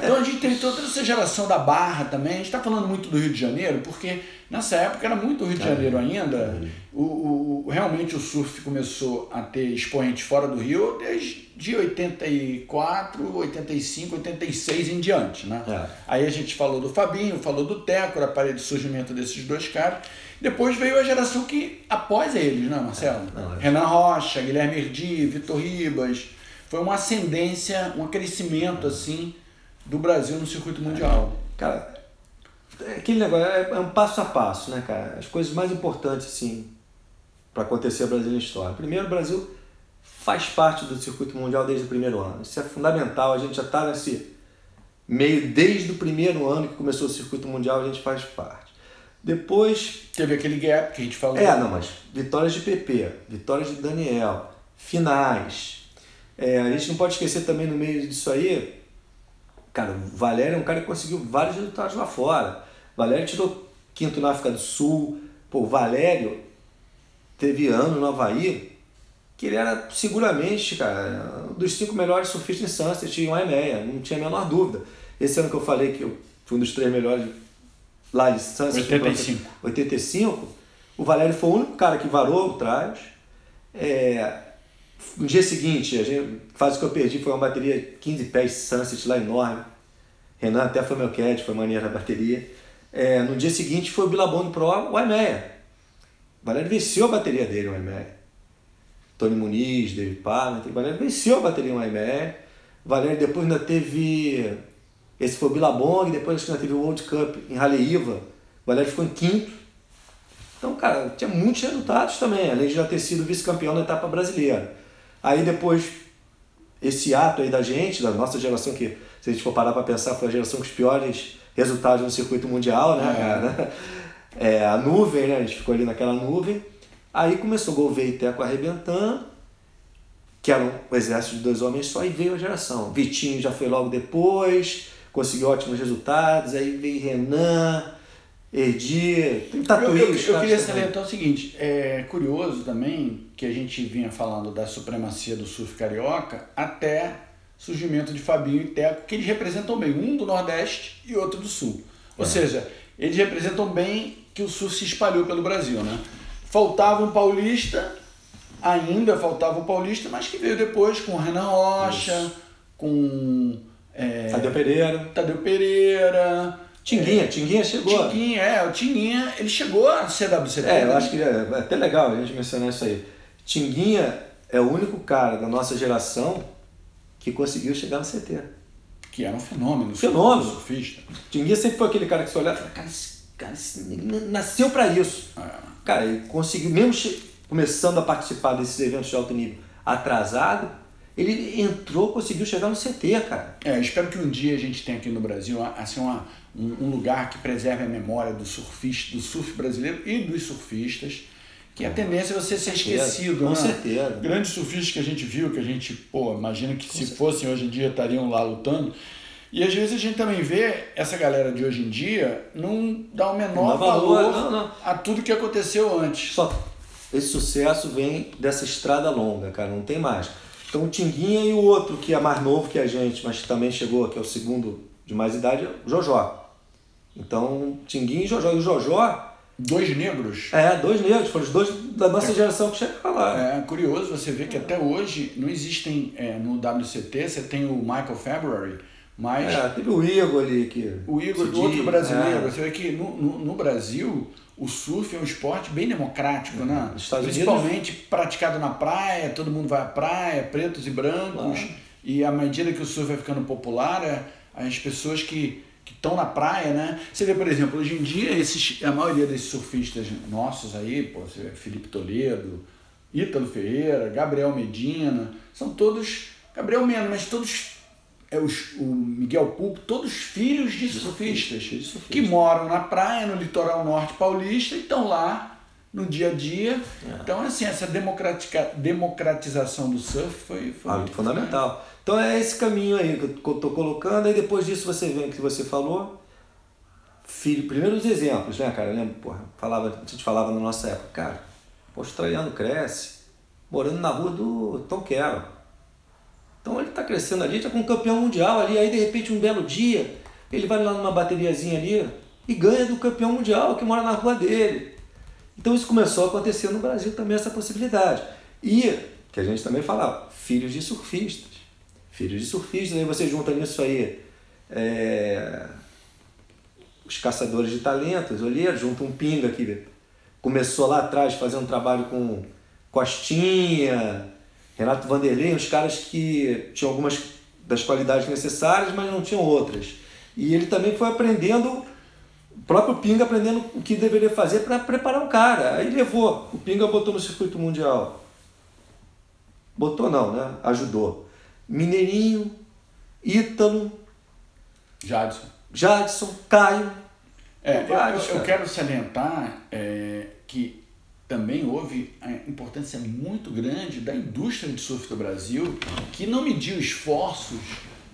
Então a gente tem toda essa geração da Barra também. A gente está falando muito do Rio de Janeiro, porque nessa época era muito Rio de Janeiro ainda. O, o- o- realmente o surf começou a ter expoentes fora do Rio desde 84, 85, 86 em diante. Né? É. Aí a gente falou do Fabinho, falou do Teco, a parede de surgimento desses dois caras. Depois veio a geração que, após eles, né, Marcelo? Não, é. Renan Rocha, Guilherme Erdi, Vitor Ribas. Foi uma ascendência, um crescimento assim do Brasil no circuito mundial. Cara, é aquele negócio é, é um passo a passo, né, cara? As coisas mais importantes, assim, para acontecer no Brasil na história. Primeiro, o Brasil faz parte do circuito mundial desde o primeiro ano. Isso é fundamental. A gente já está nesse meio desde o primeiro ano que começou o circuito mundial, a gente faz parte. Depois. Teve aquele gap que a gente falou. É, não, mas vitórias de PP, vitórias de Daniel, finais. É, a gente não pode esquecer também no meio disso aí, cara, o Valério é um cara que conseguiu vários resultados lá fora. O Valério tirou quinto na África do Sul. Pô, o Valério teve ano no Havaí que ele era seguramente, cara, um dos cinco melhores surfistas em Sunset em Waimea, não tinha a menor dúvida. Esse ano que eu falei que eu fui um dos três melhores lá de Sunset, 85. 85, o Valério foi o único cara que varou o trás. É, no dia seguinte, a gente, faz o que eu perdi, foi uma bateria 15 pés Sunset lá enorme. Renan até foi meu cat, foi maneira a bateria. É, no dia seguinte foi o Billabong Pro Waimea. O Valério venceu a bateria dele, o Waimea. Tony Muniz, David Parment, o Valério venceu a bateria em Waimea. O Valério depois ainda teve. Esse foi o Billabong, depois acho que ainda teve o World Cup em Haleiva. O Valério ficou em quinto. Então, cara, tinha muitos resultados também, além de já ter sido vice-campeão da etapa brasileira. Aí depois, esse ato aí da gente, da nossa geração, que se a gente for parar para pensar, foi a geração com os piores resultados no circuito mundial, né, é. cara? É, a nuvem, né? A gente ficou ali naquela nuvem. Aí começou o Gouveia e Teco arrebentando, que era um exército de dois homens só, e veio a geração. Vitinho já foi logo depois, conseguiu ótimos resultados, aí veio Renan, Erdi, tem tatuí, Eu, eu, eu queria salientar o seguinte, é curioso também que a gente vinha falando da supremacia do surf carioca até surgimento de Fabinho e Teco, que eles representam bem, um do Nordeste e outro do Sul. Ou é. seja, eles representam bem que o surf se espalhou pelo Brasil, né? Faltava um paulista, ainda faltava um paulista, mas que veio depois com o Renan Rocha, Isso. com. É, Tadeu Pereira. Tadeu Pereira. Tinguinha, é, Tinguinha chegou. Tinguinha, é, o Tinguinha, ele chegou a CWCT. É, eu acho que é, é até legal a gente mencionar isso aí. Tinguinha é o único cara da nossa geração que conseguiu chegar no CT. Que era um fenômeno. Fenômeno. Surfista. Tinguinha sempre foi aquele cara que você olhava e falava, cara, esse cara esse nasceu para isso. É. Cara, ele conseguiu, mesmo começando a participar desses eventos de alto nível atrasado, ele entrou, conseguiu chegar no CT, cara. É, espero que um dia a gente tenha aqui no Brasil assim, uma, um, um lugar que preserve a memória do surfista, do surf brasileiro e dos surfistas. Que a tendência é você ser esquecido. Com né? certeza. Grandes surfistas que a gente viu, que a gente, pô, imagina que com se certeza. fossem hoje em dia estariam lá lutando. E às vezes a gente também vê essa galera de hoje em dia não dá o menor valor, valor não, não. a tudo que aconteceu antes. Só esse sucesso vem dessa estrada longa, cara, não tem mais. Então o Tinguinha e o outro que é mais novo que a gente, mas também chegou, que é o segundo de mais idade, é o Jojó. Então, Tinguinha e Jojó. E o Jojó. Dois negros? É, dois negros, foram os dois da nossa é, geração que chegaram lá. É curioso você ver que até hoje não existem é, no WCT, você tem o Michael February mas é, teve o Igor ali que. O Igor, do outro brasileiro. É. Você vê que no, no, no, Brasil o surf é um esporte bem democrático, é. né? Estados Principalmente Unidos... praticado na praia, todo mundo vai à praia, pretos e brancos. Claro. E à medida que o surf vai ficando popular, é, as pessoas que estão na praia, né? Você vê, por exemplo, hoje em dia esses, a maioria desses surfistas nossos aí, pô, você vê Felipe Toledo, Ítalo Ferreira, Gabriel Medina, são todos, Gabriel menos, mas todos é os, o Miguel Pulpo, todos filhos de, de surfistas, surfistas, que moram na praia, no litoral norte paulista e estão lá no dia a dia. É. Então, assim, essa democratização do surf foi, foi ah, muito fundamental. Então é esse caminho aí que eu estou colocando, aí depois disso você vê o que você falou. Filho, primeiro os exemplos, né, cara? Eu lembro, porra, falava, a gente falava na nossa época, cara, o australiano cresce morando na rua do Tom Carroll então ele está crescendo ali, está com um campeão mundial ali, aí de repente um belo dia ele vai lá numa bateriazinha ali e ganha do campeão mundial que mora na rua dele. Então isso começou a acontecer no Brasil também essa possibilidade. E, que a gente também falava, filhos de surfistas. Filhos de surfistas, aí você junta nisso aí é, os caçadores de talentos, olha, junta um pinga que começou lá atrás fazendo um trabalho com Costinha, Renato Vanderlei, uns caras que tinham algumas das qualidades necessárias, mas não tinham outras. E ele também foi aprendendo, o próprio Pinga aprendendo o que deveria fazer para preparar o cara. Aí levou, o Pinga botou no circuito mundial. Botou não, né? Ajudou. Mineirinho, Ítalo, Jadson. Jadson, Caio. É, eu, eu, quero salientar é, que também houve a importância muito grande da indústria de surf do Brasil, que não mediu esforços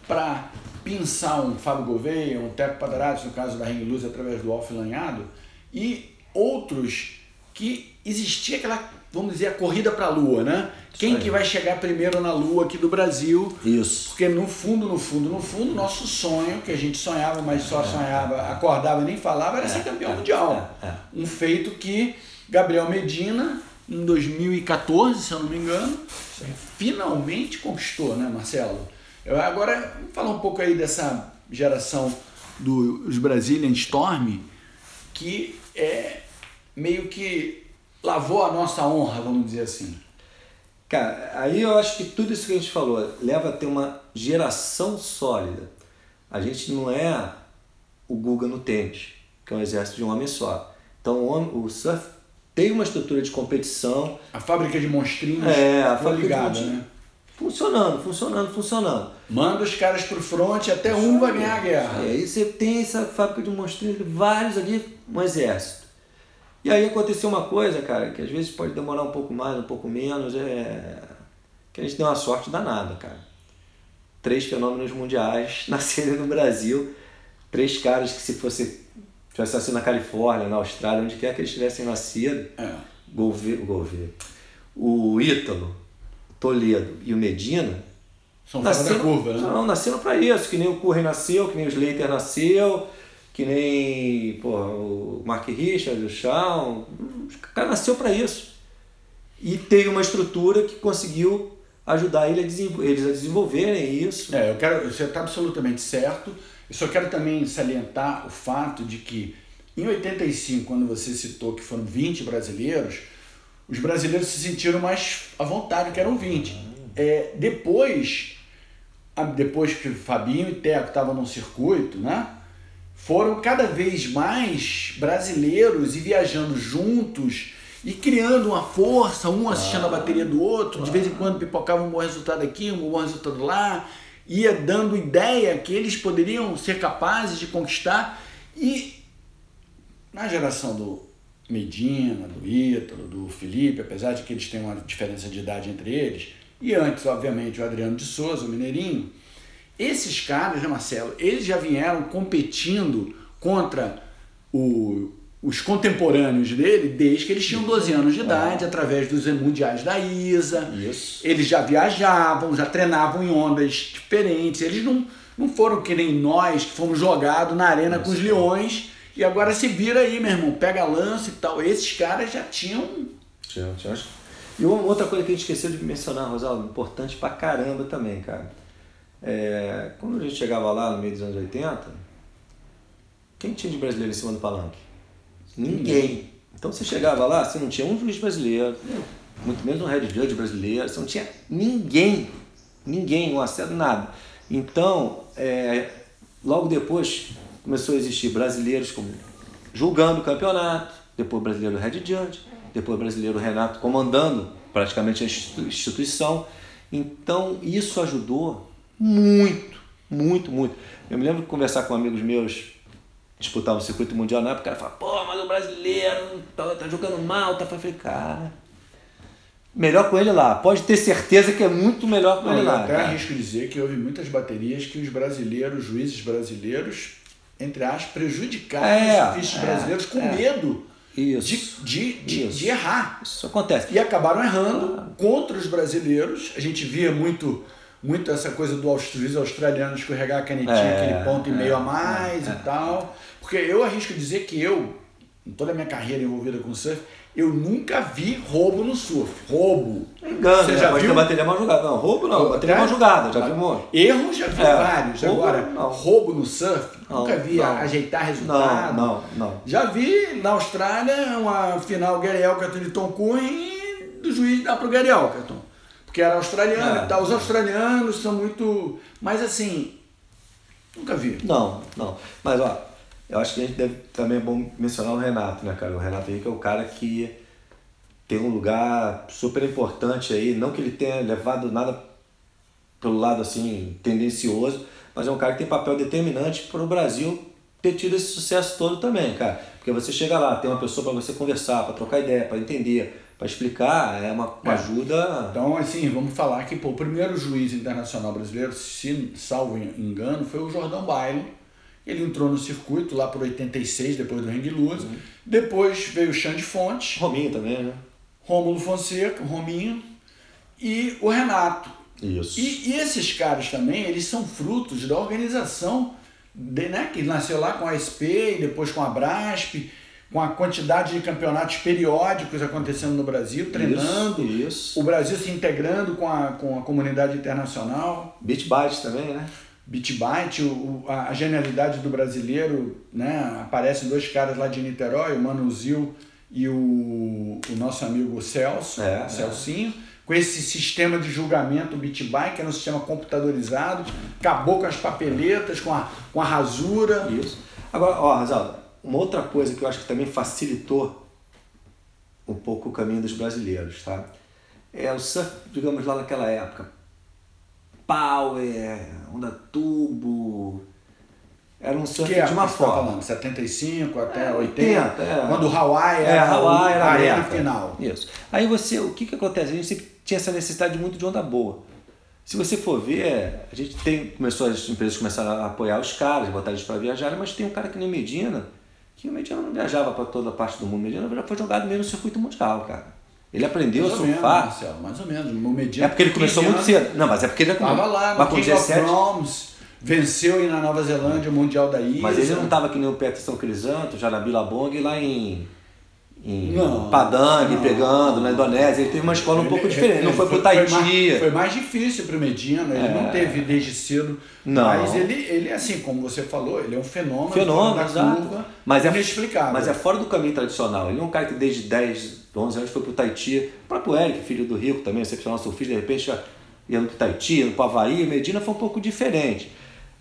para pensar um Fábio Gouveia, um Teco Padarati, no caso da Ring Luz, através do Alf Lanhado, e outros que existia aquela vamos dizer, a corrida para a Lua, né? Quem que vai chegar primeiro na Lua aqui do Brasil? Isso. Porque no fundo, no fundo, no fundo, nosso sonho, que a gente sonhava, mas só sonhava, acordava e nem falava, era é, ser campeão é, mundial. É, é, um feito que Gabriel Medina, em 2014, se eu não me engano, finalmente conquistou, né, Marcelo? Eu, agora, vamos falar um pouco aí dessa geração dos Brazilian Storm, que é meio que lavou a nossa honra, vamos dizer assim? Cara, aí eu acho que tudo isso que a gente falou leva a ter uma geração sólida. A gente não é o Guga no tênis, que é um exército de um homem só. Então o surf tem uma estrutura de competição. A fábrica de monstrinhos é, a fábrica ligada, de né? Funcionando, funcionando, funcionando. Manda os caras pro front, até um vai ganhar a guerra. E aí você tem essa fábrica de monstrinhos, vários ali, um exército. E aí aconteceu uma coisa, cara, que às vezes pode demorar um pouco mais, um pouco menos, é que a gente deu uma sorte danada, cara. Três fenômenos mundiais (laughs) nasceram no Brasil, três caras que se fosse tivesse nascido na Califórnia, na Austrália, onde quer que eles tivessem nascido, é. Gouveia, o Ítalo, Toledo e o Medina são nasceram, da curva, né? Não, nasceram para isso, que nem o Curry nasceu, que nem o Slater nasceu, que nem porra, o Mark Richards, o Shawn, o cara nasceu para isso. E teve uma estrutura que conseguiu ajudar ele a eles a desenvolverem isso. É, eu quero, você está absolutamente certo. Eu só quero também salientar o fato de que em 85, quando você citou que foram 20 brasileiros, os brasileiros se sentiram mais à vontade, que eram 20. É, depois, depois que Fabinho e Teco estavam no circuito, né? foram cada vez mais brasileiros e viajando juntos e criando uma força, um assistindo a bateria do outro, de vez em quando pipocava um bom resultado aqui, um bom resultado lá, ia dando ideia que eles poderiam ser capazes de conquistar. E na geração do Medina, do Ítalo, do Felipe, apesar de que eles têm uma diferença de idade entre eles, e antes, obviamente, o Adriano de Souza, o Mineirinho, esses caras, né, Marcelo, eles já vieram competindo contra o, os contemporâneos dele desde que eles tinham 12 anos de idade, através dos mundiais da ISA. Isso. Eles já viajavam, já treinavam em ondas diferentes. Eles não, não foram que nem nós, que fomos jogados na arena Isso. com os leões. E agora se vira aí, meu irmão, pega lance e tal. Esses caras já tinham. Tinha, tinha. E uma outra coisa que a gente esqueceu de mencionar, Rosaldo, importante pra caramba também, cara é, quando a gente chegava lá no meio dos anos 80, quem tinha de brasileiro em cima do palanque? Ninguém. Então você chegava lá, você não tinha um juiz brasileiro, muito menos um head judge brasileiro, você não tinha ninguém, ninguém, um acesso, nada. Então, é, logo depois começou a existir brasileiros como, julgando o campeonato, depois brasileiro head judge, depois brasileiro Renato comandando praticamente a instituição. Então, isso ajudou muito, muito, muito. Eu me lembro de conversar com amigos meus disputavam o circuito mundial na época, o cara fala, pô, mas o brasileiro tá, tá jogando mal, tá? Eu falei, cara, melhor com ele lá. Pode ter certeza que é muito melhor com Não, ele lá. Eu até cara. arrisco dizer que houve muitas baterias que os brasileiros, juízes brasileiros, entre aspas, prejudicaram é, os surfistas é, brasileiros com é. medo isso, de, de, de, de, errar. Isso acontece. E acabaram errando ah. contra os brasileiros. A gente via muito muito essa coisa do juiz australiano escorregar a canetinha, é, aquele ponto e meio a é, mais é, e tal. Porque eu arrisco dizer que eu, em toda a minha carreira envolvida com surf, eu nunca vi roubo no surf. Roubo. Engano, Você né? já pode viu? ter bateria mal julgada. Não, roubo não, roubo, bateria mal julgada, já vi um monte. Erro já vi é, vários. Roubo, Agora, não. roubo no surf, não, nunca vi não. ajeitar resultado. Não, não, não. Já vi na Austrália uma final Gary Elkerton e Tom e do juiz dar pro Gary Elkerton. porque era australiano é. e tal. Os australianos são muito. Mas assim, nunca vi. Não, não. Mas ó, eu acho que a gente deve também é bom mencionar o Renato, né, cara? O Renato Henrique é o cara que tem um lugar super importante aí, não que ele tenha levado nada pelo lado assim tendencioso, mas é um cara que tem papel determinante para o Brasil ter tido esse sucesso todo também, cara. Porque você chega lá, tem uma pessoa para você conversar, para trocar ideia, para entender, para explicar, é uma, uma é. ajuda. Então, assim, vamos falar que pô, o primeiro juiz internacional brasileiro, se salvo engano, foi o Jordão Bailo. Ele entrou no circuito lá por 86, depois do Ring Luz. Uhum. Depois veio o Xande Fonte. Rominho também, né? Rômulo Fonseca, Rominho. E o Renato. Isso. E, e, esses caras também, eles são frutos da organização, de, né, que nasceu lá com a SP e depois com a Brasp, com a quantidade de campeonatos periódicos acontecendo no Brasil, treinando. Isso, isso. O Brasil se integrando com a, com a comunidade internacional. Beat Byte também, né? Beat Byte, o, a, a genialidade do brasileiro, né? Aparecem dois caras lá de Niterói, o Mano Zil e o, o nosso amigo Celso, é, Celcinho. É com esse sistema de julgamento BitBuy, que era um sistema computadorizado, acabou com as papeletas, com a, com a rasura. Isso. Agora, ó, Razaldo, uma outra coisa que eu acho que também facilitou um pouco o caminho dos brasileiros, tá? É o surf, digamos lá naquela época. Power, onda tubo, era um surf que de uma tá forma. Tá falando, 75 até é, 80, 80 é. quando o Hawaii era, é, Hawaii era a arena final. Isso. Aí você, o que que acontece? A gente sempre tinha essa necessidade muito de onda boa. Se você for ver, a gente tem, começou as empresas começaram a apoiar os caras, botar eles para viajar, mas tem um cara que nem Medina, que o Medina não viajava para toda parte do mundo, Medina já foi jogado mesmo no circuito mundial, cara. Ele aprendeu mais a surfar. Menos, Marcelo, mais ou menos. O Medina é porque ele começou muito cedo. Não, mas é porque ele já Tava lá no King 17... of Proms, venceu na Nova Zelândia o Mundial da Ilha. Mas ele não estava que nem o Peterson Crisanto, já na Billabong, lá em, em não, Padang, não, pegando, não, na Indonésia. Ele teve uma escola um pouco diferente, ele não foi, foi pro Tahiti. Foi mais, foi mais difícil para o Medina, ele é. não teve desde cedo. Não. Mas ele, ele, assim, como você falou, ele é um fenômeno, fenômeno da curva, mas é, inexplicável. Mas é fora do caminho tradicional. Ele é um cara que desde 10, 11 anos foi pro Tahiti. O próprio Eric, filho do Rico também, excepcional surfista, de repente já ia pro Tahiti, indo pro Havaí. Medina foi um pouco diferente.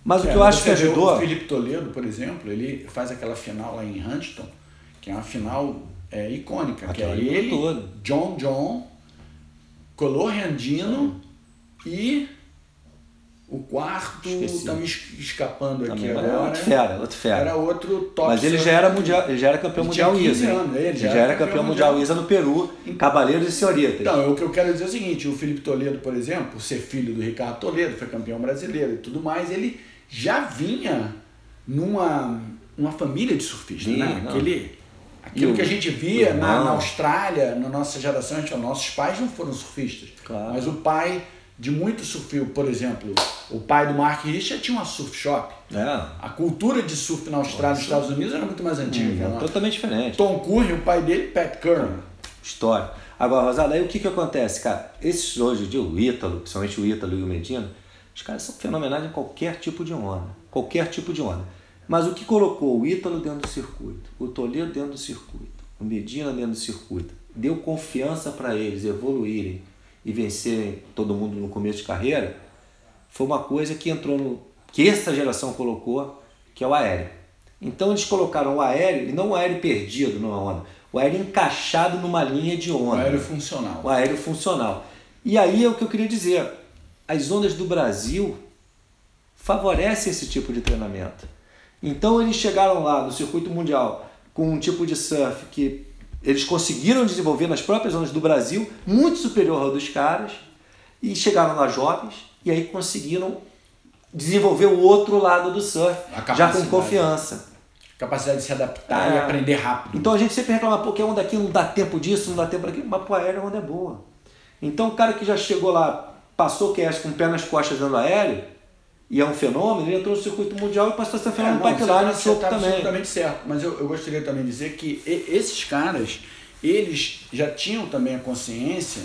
Mas é, o que eu acho que ajudou. O Felipe Toledo, por exemplo, ele faz aquela final lá em Huntington, que é uma final é, icônica, que é ele, todo. John John, Color Randino e o quarto está me escapando aqui Também agora. Outro fera, outro fera. Era outro top. Mas ele já era mundial, ele já era campeão ele mundial ISA. Anos, ele, já, já era campeão, mundial, mundial ISA no Peru, em Cavaleiros e Senhoritas. Então, o que eu quero dizer é o seguinte, o Felipe Toledo, por exemplo, por ser filho do Ricardo Toledo, foi campeão brasileiro e tudo mais, ele já vinha numa uma família de surfistas, né? Aquele, aquilo que a gente via na, na, Austrália, na nossa geração, gente, nossos pais não foram surfistas, claro. mas o pai de muito surf, por exemplo, o pai do Mark Richard tinha uma surf shop. É. A cultura de surf na Austrália e nos Estados Unidos era muito mais antiga. Hum, totalmente diferente. Tom Curry, o pai dele, Pat Curry. História. Agora, Rosada, aí o que que acontece, cara? Esses hoje, o Ítalo, principalmente o Ítalo e o Medina, os caras são fenomenais em qualquer tipo de onda. Qualquer tipo de onda. Mas o que colocou o Ítalo dentro do circuito, o Toledo dentro do circuito, o Medina dentro do circuito, deu confiança para eles evoluírem e vencerem todo mundo no começo de carreira, foi uma coisa que entrou no. que essa geração colocou, que é o aéreo. Então eles colocaram o aéreo, e não o aéreo perdido numa onda, o aéreo encaixado numa linha de onda. O aéreo funcional. O aéreo funcional. E aí é o que eu queria dizer as ondas do Brasil favorecem esse tipo de treinamento. Então eles chegaram lá no circuito mundial com um tipo de surf que eles conseguiram desenvolver nas próprias ondas do Brasil, muito superior ao dos caras, e chegaram lá jovens e aí conseguiram desenvolver o outro lado do surf, já com confiança. Capacidade de se adaptar é. e aprender rápido. Então a gente sempre reclama, porque a onda aqui não dá tempo disso, não dá tempo daquilo, mas pro aéreo a onda é boa. Então o cara que já chegou lá passou o QS com o pé nas costas dando aéreo, e é um fenômeno, ele entrou no circuito mundial e passou a ser um fenômeno é, pipeline no tá também. absolutamente certo. Mas eu, eu gostaria também de dizer que esses caras, eles já tinham também a consciência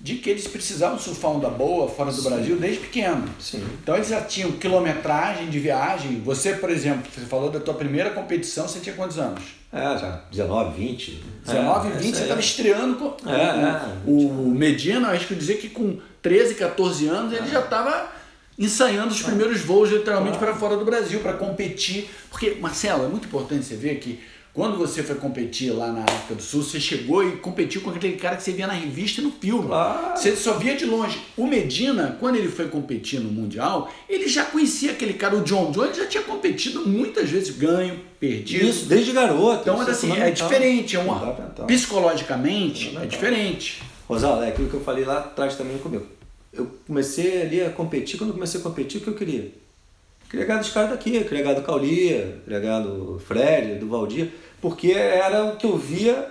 de que eles precisavam surfar onda boa fora do Sim. Brasil desde pequeno. Sim. Então eles já tinham quilometragem de viagem. Você, por exemplo, você falou da tua primeira competição, você tinha quantos anos? É, já 19, 20. 19, é, 20, você estava estreando. Com, é, é. O Medina, acho que dizer que com 13, 14 anos, ele já estava ensaiando os primeiros voos literalmente para fora do Brasil, para competir. Porque, Marcelo, é muito importante você ver que quando você foi competir lá na África do Sul, você chegou e competiu com aquele cara que você via na revista e no filme. Claro. Você só via de longe. O Medina, quando ele foi competir no Mundial, ele já conhecia aquele cara, o John John, ele já tinha competido muitas vezes, ganho, perdido. Isso, desde garoto. Então, Isso assim, é diferente, é uma, psicologicamente, é diferente. Rosal, é aquilo que eu falei lá atrás também comigo. Eu comecei ali a competir, quando eu comecei a competir, o que eu queria? Queria ganhar dos caras daqui, queria ganhar do Caulia, queria ganhar do Fred, do Valdir, porque era o que eu via.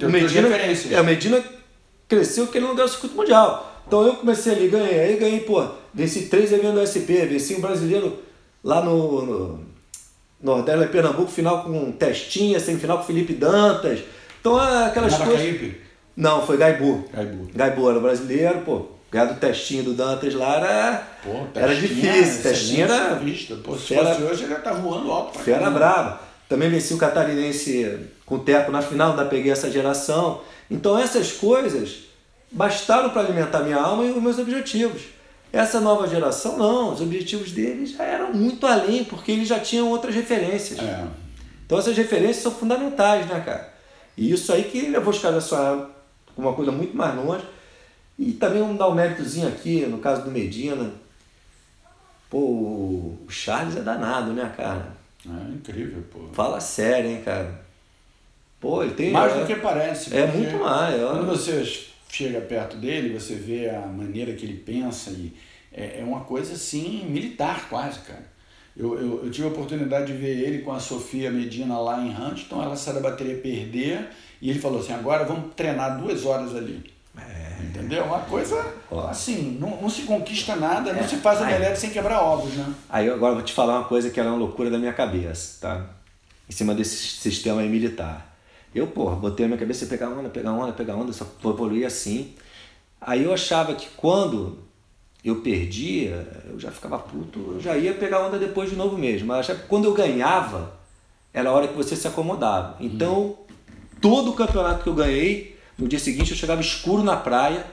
O Medina, é, o Medina cresceu querendo ganhar o circuito mundial. Então eu comecei ali, ganhei, aí ganhei, pô, venci três eventos do SP, venci um brasileiro lá no, no Nordeste, lá em Pernambuco, final com Testinha, semifinal com Felipe Dantas. Então é aquelas coisas. Maracaípe? Não, foi Gaibu. Gaibu. Gaibu era brasileiro, pô. Ganhar do testinho do Dantas lá era, Pô, era Testinha, difícil. Testinha excelente era vista. Pô, se fera- fosse hoje, ele já tá voando alto pra fera brava. Também venci o catarinense com o Teco na final, ainda peguei essa geração. Então essas coisas bastaram para alimentar minha alma e os meus objetivos. Essa nova geração, não. Os objetivos deles já eram muito além, porque eles já tinham outras referências. É. Então essas referências são fundamentais, né, cara? E isso aí que levou os caras a sonhar com uma coisa muito mais longe. E também vamos dar um méritozinho aqui, no caso do Medina. Pô, o Charles é danado, né, cara? É incrível, pô. Fala sério, hein, cara? Pô, ele tem. Mais é, do que parece. É muito mais. ó. Quando você chega perto dele, você vê a maneira que ele pensa e é, é uma coisa assim militar quase, cara. Eu, eu, eu tive a oportunidade de ver ele com a Sofia Medina lá em Huntington, ela saiu da bateria perder e ele falou assim, agora vamos treinar duas horas ali. Entendeu? Uma coisa É. Ó. É. assim, não, não se conquista nada, não se faz omelete sem quebrar ovos, né? Aí agora eu vou te falar uma coisa que era uma loucura da minha cabeça, tá? Em cima desse sistema aí militar. Eu, porra, botei na minha cabeça pegar onda, pegar onda, pegar onda, só evoluir assim. Aí eu achava que quando eu perdia, eu já ficava puto, eu já ia pegar onda depois de novo mesmo. Mas eu quando eu ganhava, era a hora que você se acomodava. Então, todo o campeonato que eu ganhei, no dia seguinte eu chegava escuro na praia,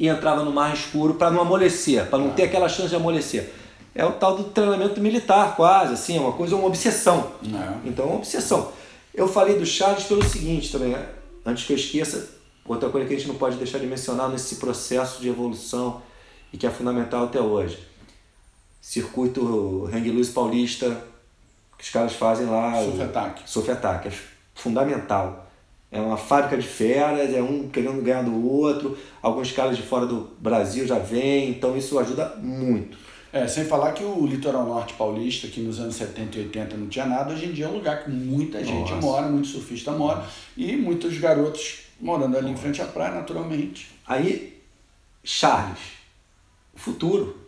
e entrava no mar escuro para não amolecer, para não ter aquela chance de amolecer. É o tal do treinamento militar, quase, assim, é uma coisa, uma obsessão. É. Então, é uma obsessão. Eu falei do Charles pelo seguinte também, né? antes que eu esqueça, outra coisa que a gente não pode deixar de mencionar nesse processo de evolução e que é fundamental até hoje. Circuito Hang Loose Paulista, que os caras fazem lá. Surf Attack. Surf Attack, é fundamental. É uma fábrica de feras, é um querendo ganhar do outro. Alguns caras de fora do Brasil já vêm, então isso ajuda muito. É, sem falar que o litoral norte paulista, que nos anos 70 e 80 não tinha nada, hoje em dia é um lugar que muita gente Nossa. mora, muito surfista mora, e muitos garotos morando ali em frente à praia, naturalmente. Aí, Charles, o futuro.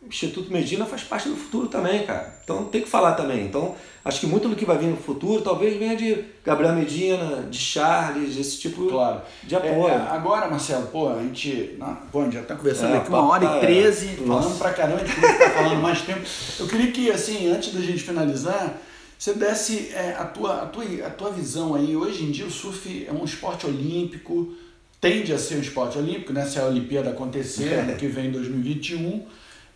O Instituto Medina faz parte do futuro também, cara. Então tem que falar também. Então, acho que muito do que vai vir no futuro talvez venha de Gabriel Medina, de Charles, esse tipo Claro. de apoio. É, agora, Marcelo, pô, a gente. na- Pô, a gente já tá conversando É, aqui uma hora e tá- treze, Nossa. falando pra caramba, a gente ficar falando mais tempo. Eu queria que, assim, antes da gente finalizar, você desse é, a, tua, a, tua, a tua visão aí. Hoje em dia o surf é um esporte olímpico, tende a ser um esporte olímpico, né? Se a Olimpíada acontecer, ano que vem em 2021.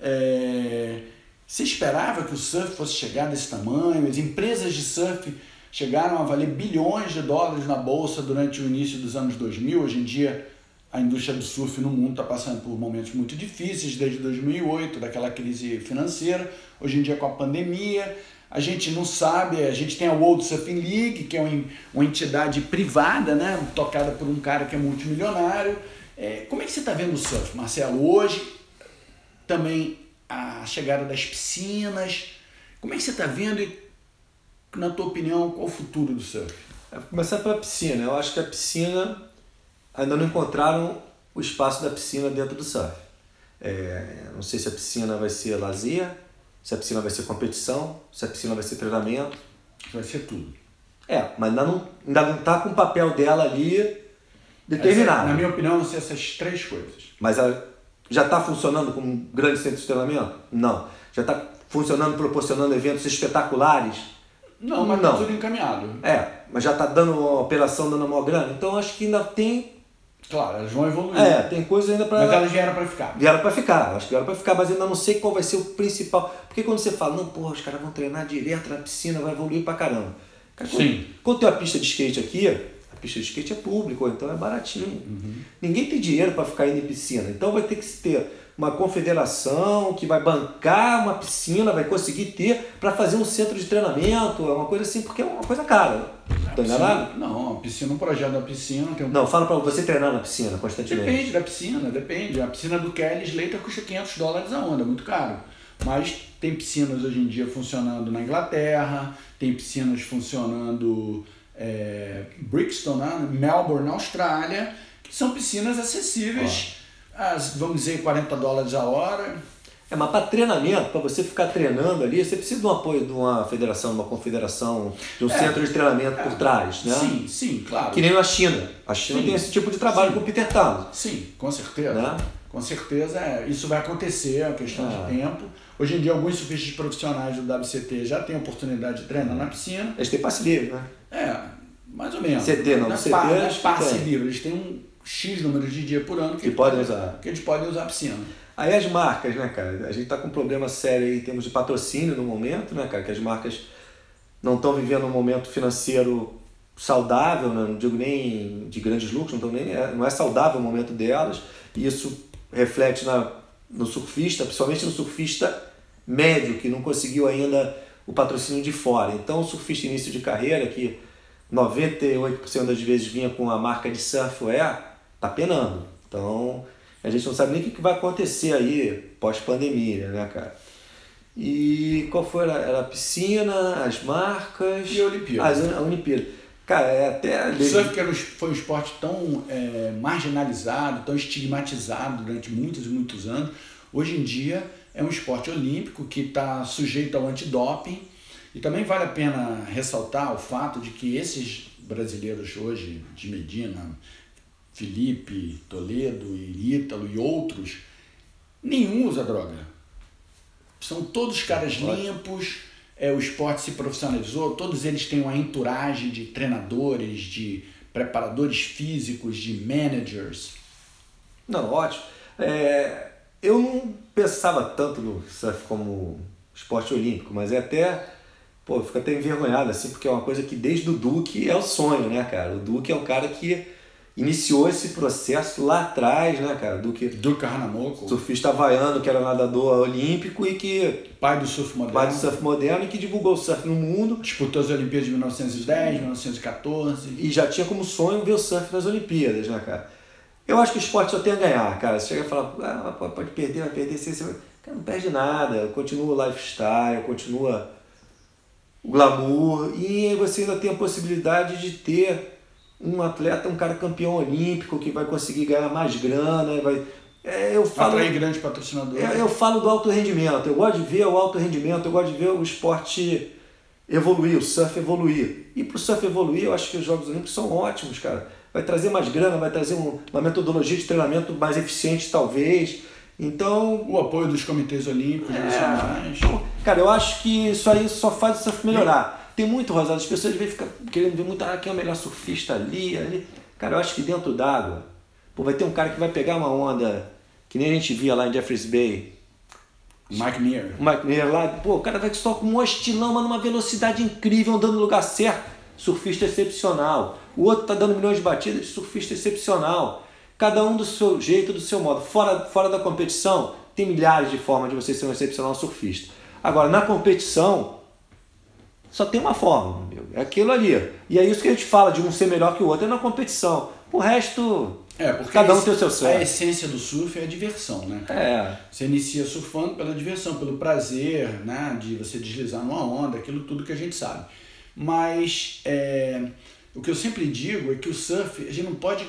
É, você esperava que o surf fosse chegar desse tamanho? As empresas de surf chegaram a valer bilhões de dólares na bolsa durante o início dos anos 2000. Hoje em dia, a indústria do surf no mundo está passando por momentos muito difíceis, desde 2008, daquela crise financeira. Hoje em dia, com a pandemia, a gente não sabe, a gente tem a World Surfing League, que é uma, uma entidade privada, né, tocada por um cara que é multimilionário. É, como é que você está vendo o surf, Marcelo? Hoje, também a chegada das piscinas. Como é que você está vendo e, na tua opinião, qual o futuro do surf? É, Começar pela piscina. Eu acho que a piscina ainda não encontraram o espaço da piscina dentro do surf. É, não sei se a piscina vai ser lazer, se a piscina vai ser competição, se a piscina vai ser treinamento. Vai ser tudo. É, mas ainda não, ainda não tá com o papel dela ali determinado. Essa, na minha opinião, vão ser essas três coisas. Mas ela já está funcionando como um grande centro de treinamento? Não. Já está funcionando, proporcionando eventos espetaculares? Não, mas Não. tá tudo encaminhado. É. mas já está dando uma operação dando uma grana. Então acho que ainda tem. Claro, elas vão evoluir. É, tem coisa ainda para. Mas elas vieram para ficar. Vieram para ficar, acho que vieram para ficar, mas ainda não sei qual vai ser o principal. Porque quando você fala, não, porra, os caras vão treinar direto na piscina, vai evoluir pra caramba. Cara, Sim. Quando tem uma pista de skate aqui, a pista de skate é público, então é baratinho. Uhum. Ninguém tem dinheiro para ficar indo em piscina. Então vai ter que ter uma confederação que vai bancar uma piscina, vai conseguir ter para fazer um centro de treinamento, é uma coisa assim, porque é uma coisa cara. Tá enganado? Piscina- Não, a piscina, um projeto da piscina um Não, fala para você treinar na piscina constantemente. Depende da piscina, depende. A piscina do Kelly Slater custa 500 dólares a onda, muito caro. Mas tem piscinas hoje em dia funcionando na Inglaterra, tem piscinas funcionando é, Brixton, né? Melbourne, na Austrália, que são piscinas acessíveis, às, vamos dizer, 40 dólares a hora. É, mas para treinamento, para você ficar treinando ali, você precisa de um apoio de uma federação, de uma confederação, de um É. centro de treinamento por trás, né? Sim, sim, claro. Que nem na China. A China Sim. tem esse tipo de trabalho Sim. com o Peter Towns. Sim, com certeza. Né? Com certeza, é, isso vai acontecer, é uma questão Ah. de tempo. Hoje em dia, alguns surfistas profissionais do WCT já têm oportunidade de treinar na piscina. Eles têm passe livre, né? É, mais ou menos. CT não, Não é CT é eles passe têm. livre, eles têm um X número de dia por ano que, Que eles podem usar. Que eles podem usar a piscina. Aí as marcas, né, cara? A gente tá com um problema sério aí em termos de patrocínio no momento, né, cara? Que as marcas não estão vivendo um momento financeiro saudável, né? não digo nem de grandes lucros, não, nem, é- não é saudável o momento delas. E isso reflete na, no surfista, principalmente no surfista médio, que não conseguiu ainda o patrocínio de fora. Então, o surfista início de carreira, que 98% das vezes vinha com a marca de surfwear, tá penando. Então, a gente não sabe nem o que vai acontecer aí pós-pandemia, né, cara? E qual foi? Era, a piscina, as marcas... E a Olimpíada. As, a Olimpíada. Cara, é até... O surf que era um foi um esporte tão é, marginalizado, tão estigmatizado durante muitos e muitos anos, hoje em dia é um esporte olímpico que está sujeito ao antidoping. E também vale a pena ressaltar o fato de que esses brasileiros hoje, de Medina, Felipe, Toledo e Ítalo e outros, nenhum usa droga. São todos caras limpos, é, o esporte se profissionalizou, todos eles têm uma entourage de treinadores, de preparadores físicos, de managers. Não, ótimo. É, eu não pensava tanto no surf como esporte olímpico, mas é até. Pô, eu fico até envergonhado, assim, porque é uma coisa que desde o Duque é o sonho, né, cara? O Duque é um cara que iniciou esse processo lá atrás, né, cara? O Duque, Do Carnamoco, surfista havaiano, que era nadador olímpico e que. pai do surf moderno, pai do surf moderno e que divulgou o surf no mundo disputou as Olimpíadas de 1910, 1914. e já tinha como sonho ver o surf nas Olimpíadas, né, cara? Eu acho que o esporte só tem a ganhar, cara. Você chega e fala, ah, pode perder, vai perder, você, você cara, não perde nada, continua o lifestyle, continua o glamour e você ainda tem a possibilidade de ter um atleta, um cara campeão olímpico que vai conseguir ganhar mais grana, vai. É, eu falo, Atrair grandes patrocinadores. eu, eu falo do alto rendimento. Eu gosto de ver o alto rendimento, eu gosto de ver o esporte evoluir, o surf evoluir. E para o surf evoluir, eu acho que os Jogos Olímpicos são ótimos, cara. Vai trazer mais grana, vai trazer um- uma metodologia de treinamento mais eficiente, talvez. Então, O apoio dos comitês olímpicos nacionais. então, cara, eu acho que isso aí só faz o surf melhorar. Tem muito, Rosado, as pessoas vezes ficam querendo ver muito, ah, quem é o melhor surfista ali, ali. Cara, eu acho que dentro d'água, pô, vai ter um cara que vai pegar uma onda, que nem a gente via lá em Jeffreys Bay, Mike Neer. Mike Neer lá, pô, o cara vai só com um estilão, mas numa velocidade incrível, andando no lugar certo. Surfista excepcional. O outro tá dando milhões de batidas, surfista excepcional. Cada um do seu jeito, do seu modo. Fora, fora da competição, tem milhares de formas de você ser um excepcional surfista. Agora, na competição, só tem uma forma, meu amigo. É aquilo ali. E é isso que a gente fala de um ser melhor que o outro, é na competição. O resto, É, porque cada um tem o seu A certo. essência do surf é a diversão, né? É. Você inicia surfando pela diversão, pelo prazer, né? De você deslizar numa onda, aquilo tudo que a gente sabe. Mas é, o que eu sempre digo é que o surf, a gente não pode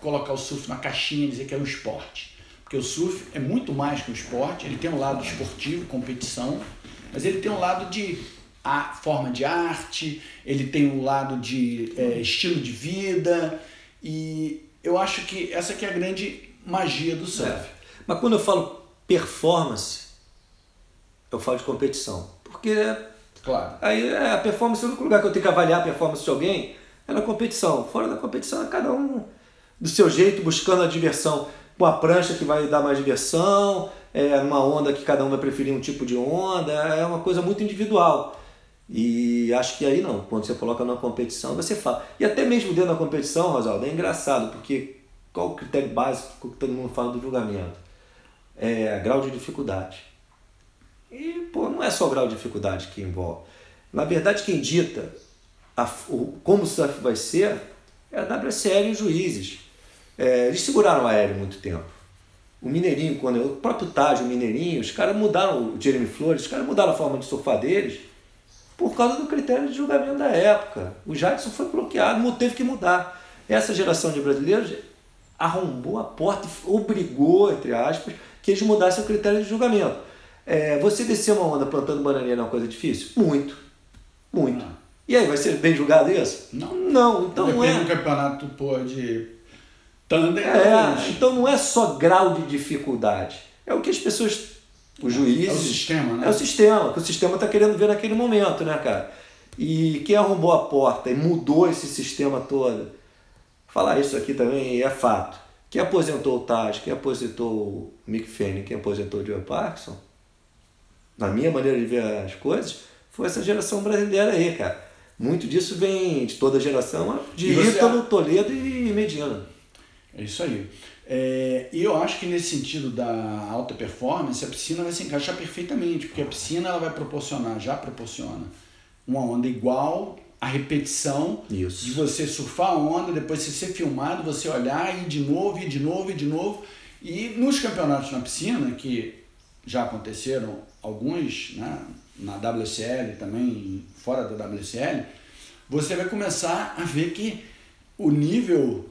colocar o surf na caixinha e dizer que é um esporte. Porque o surf é muito mais que um esporte, ele tem um lado esportivo, competição, mas ele tem um lado de a forma de arte, ele tem um lado de é, estilo de vida, e eu acho que essa que é a grande magia do surf. É. Mas quando eu falo performance, eu falo de competição. Porque Claro. Aí é, a performance, o único lugar que eu tenho que avaliar a performance de alguém é na competição. Fora da competição é cada um do seu jeito, buscando a diversão com a prancha que vai dar mais diversão, é uma onda que cada um vai preferir um tipo de onda, é uma coisa muito individual. E acho que aí não, quando você coloca numa competição, você fala. E até mesmo dentro da competição, Rosaldo, é engraçado, porque qual o critério básico que todo mundo fala do julgamento? É grau de dificuldade. E, pô, não é só o grau de dificuldade que envolve. Na verdade, quem dita a, o, como o surf vai ser é a WSL e os juízes. É, eles seguraram o aéreo muito tempo. O Mineirinho, quando eu, o próprio Taj, o Mineirinho, os caras mudaram, o Jeremy Flores, os caras mudaram a forma de surfar deles por causa do critério de julgamento da época. O Jadson foi bloqueado, teve que mudar. Essa geração de brasileiros arrombou a porta e obrigou, entre aspas, que eles mudassem o critério de julgamento. É, você descer uma onda plantando bananeira é uma coisa difícil? Muito. Muito. Não. E aí, vai ser bem julgado isso? Não. Não, então Depende não é. do campeonato pô, de Thunder. É, então não é só grau de dificuldade. É o que as pessoas, os juízes. É o sistema, né? É o sistema, que o sistema está querendo ver naquele momento, né, cara? E quem arrombou a porta e mudou esse sistema todo, falar isso aqui também é fato. Quem aposentou o Taj, quem aposentou o Mick Fanning, quem aposentou o Joe Parkinson, na minha maneira de ver as coisas, foi essa geração brasileira aí, cara. Muito disso vem de toda a geração, de Ítalo, Toledo e Medina. É isso aí. É, e eu acho que nesse sentido da alta performance, a piscina vai se encaixar perfeitamente, porque a piscina ela vai proporcionar, já proporciona, uma onda igual, a repetição Isso. de você surfar a onda, depois você ser filmado, você olhar e de novo, e de novo, e de novo. E nos campeonatos na piscina, que já aconteceram alguns, né, na WSL também, fora da WSL, você vai começar a ver que o nível,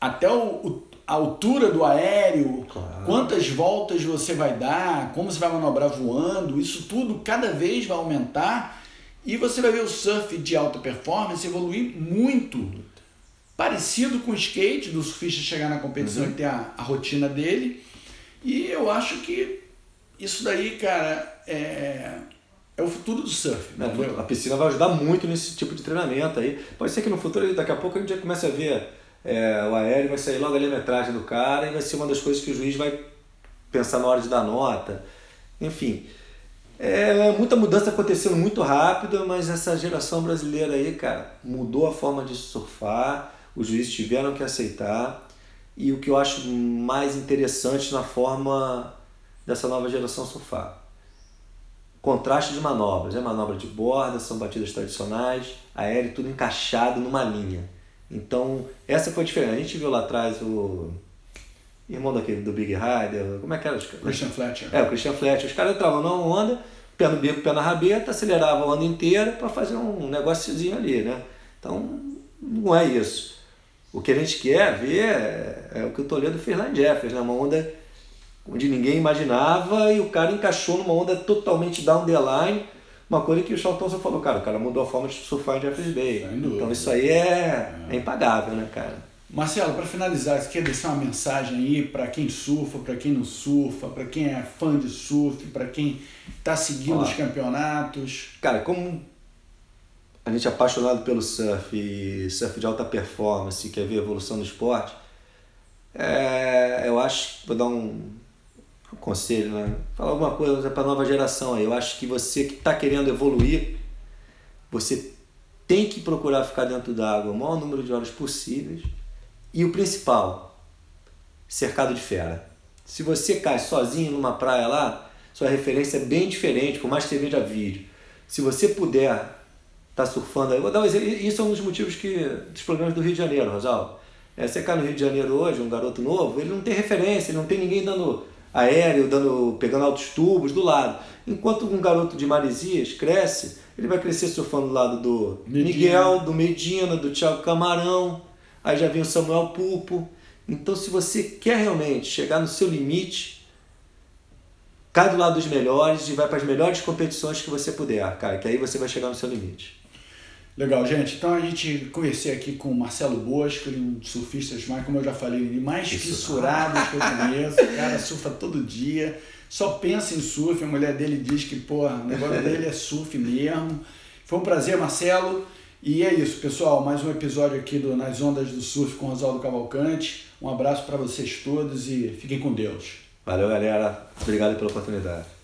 até o, o a altura do aéreo, claro. quantas voltas você vai dar, como você vai manobrar voando, isso tudo cada vez vai aumentar e você vai ver o surf de alta performance evoluir muito. Parecido com o skate, do surfista chegar na competição uhum. e ter a, a rotina dele. E eu acho que isso daí, cara, é, é o futuro do surf. Né? A piscina vai ajudar muito nesse tipo de treinamento aí. Pode ser que no futuro, daqui a pouco, a gente já comece a ver é, o aéreo, vai sair logo a metragem do cara e vai ser uma das coisas que o juiz vai pensar na hora de dar nota. Enfim, é muita mudança acontecendo muito rápido, mas essa geração brasileira aí, cara, mudou a forma de surfar, os juízes tiveram que aceitar. E o que eu acho mais interessante na forma dessa nova geração surfar contraste de manobras. É manobra de borda, são batidas tradicionais, aéreo, tudo encaixado numa linha. Então, essa foi a diferença. A gente viu lá atrás o irmão daquele do Big Rider, como é que era? Christian Fletcher. É, o Christian Fletcher. Os caras entravam numa onda, pé no bico, pé na rabeta, aceleravam a onda inteira para fazer um negóciozinho ali, né? Então, não é isso. O que a gente quer ver é, é o que o Toledo fez lá em Jeffers, né? Uma onda onde ninguém imaginava e o cara encaixou numa onda totalmente down the line, uma coisa que o Charlton só falou, cara, o cara mudou a forma de surfar em Jeffers Bay. Então isso aí é, é. é impagável, né, cara? Marcelo, para finalizar, você quer deixar uma mensagem aí para quem surfa, para quem não surfa, para quem é fã de surf, para quem está seguindo Olá. os campeonatos? Cara, como a gente é apaixonado pelo surf e surf de alta performance, quer ver a evolução do esporte, é, eu acho, vou dar um, conselho, né? Falar alguma coisa para a nova geração. Eu acho que você que está querendo evoluir, você tem que procurar ficar dentro da água o maior número de horas possíveis. E o principal, cercado de fera. Se você cai sozinho numa praia lá, sua referência é bem diferente, por mais que você veja vídeo. Se você puder estar tá surfando aí, vou dar um exemplo, isso é um dos motivos que, dos problemas do Rio de Janeiro, Rosalvo. É, você cai no Rio de Janeiro hoje, um garoto novo, ele não tem referência, ele não tem ninguém dando aéreo, dando, pegando altos tubos do lado. Enquanto um garoto de Maresias cresce, ele vai crescer surfando do lado do Medina. Miguel, do Medina, do Thiago Camarão, aí já vem o Samuel Pupo. Então, se você quer realmente chegar no seu limite, cai do lado dos melhores e vai para as melhores competições que você puder, cara, que aí você vai chegar no seu limite. Legal, gente. Então a gente conversei aqui com o Marcelo Bosco, ele é um surfista mais, como eu já falei, mais fissurado que eu conheço. O cara surfa todo dia, só pensa em surf. A mulher dele diz que, porra, o negócio dele é surf mesmo. Foi um prazer, Marcelo. E é isso, pessoal. Mais um episódio aqui do Nas Ondas do Surf com Rosaldo Cavalcante. Um abraço para vocês todos e fiquem com Deus. Valeu, galera. Obrigado pela oportunidade.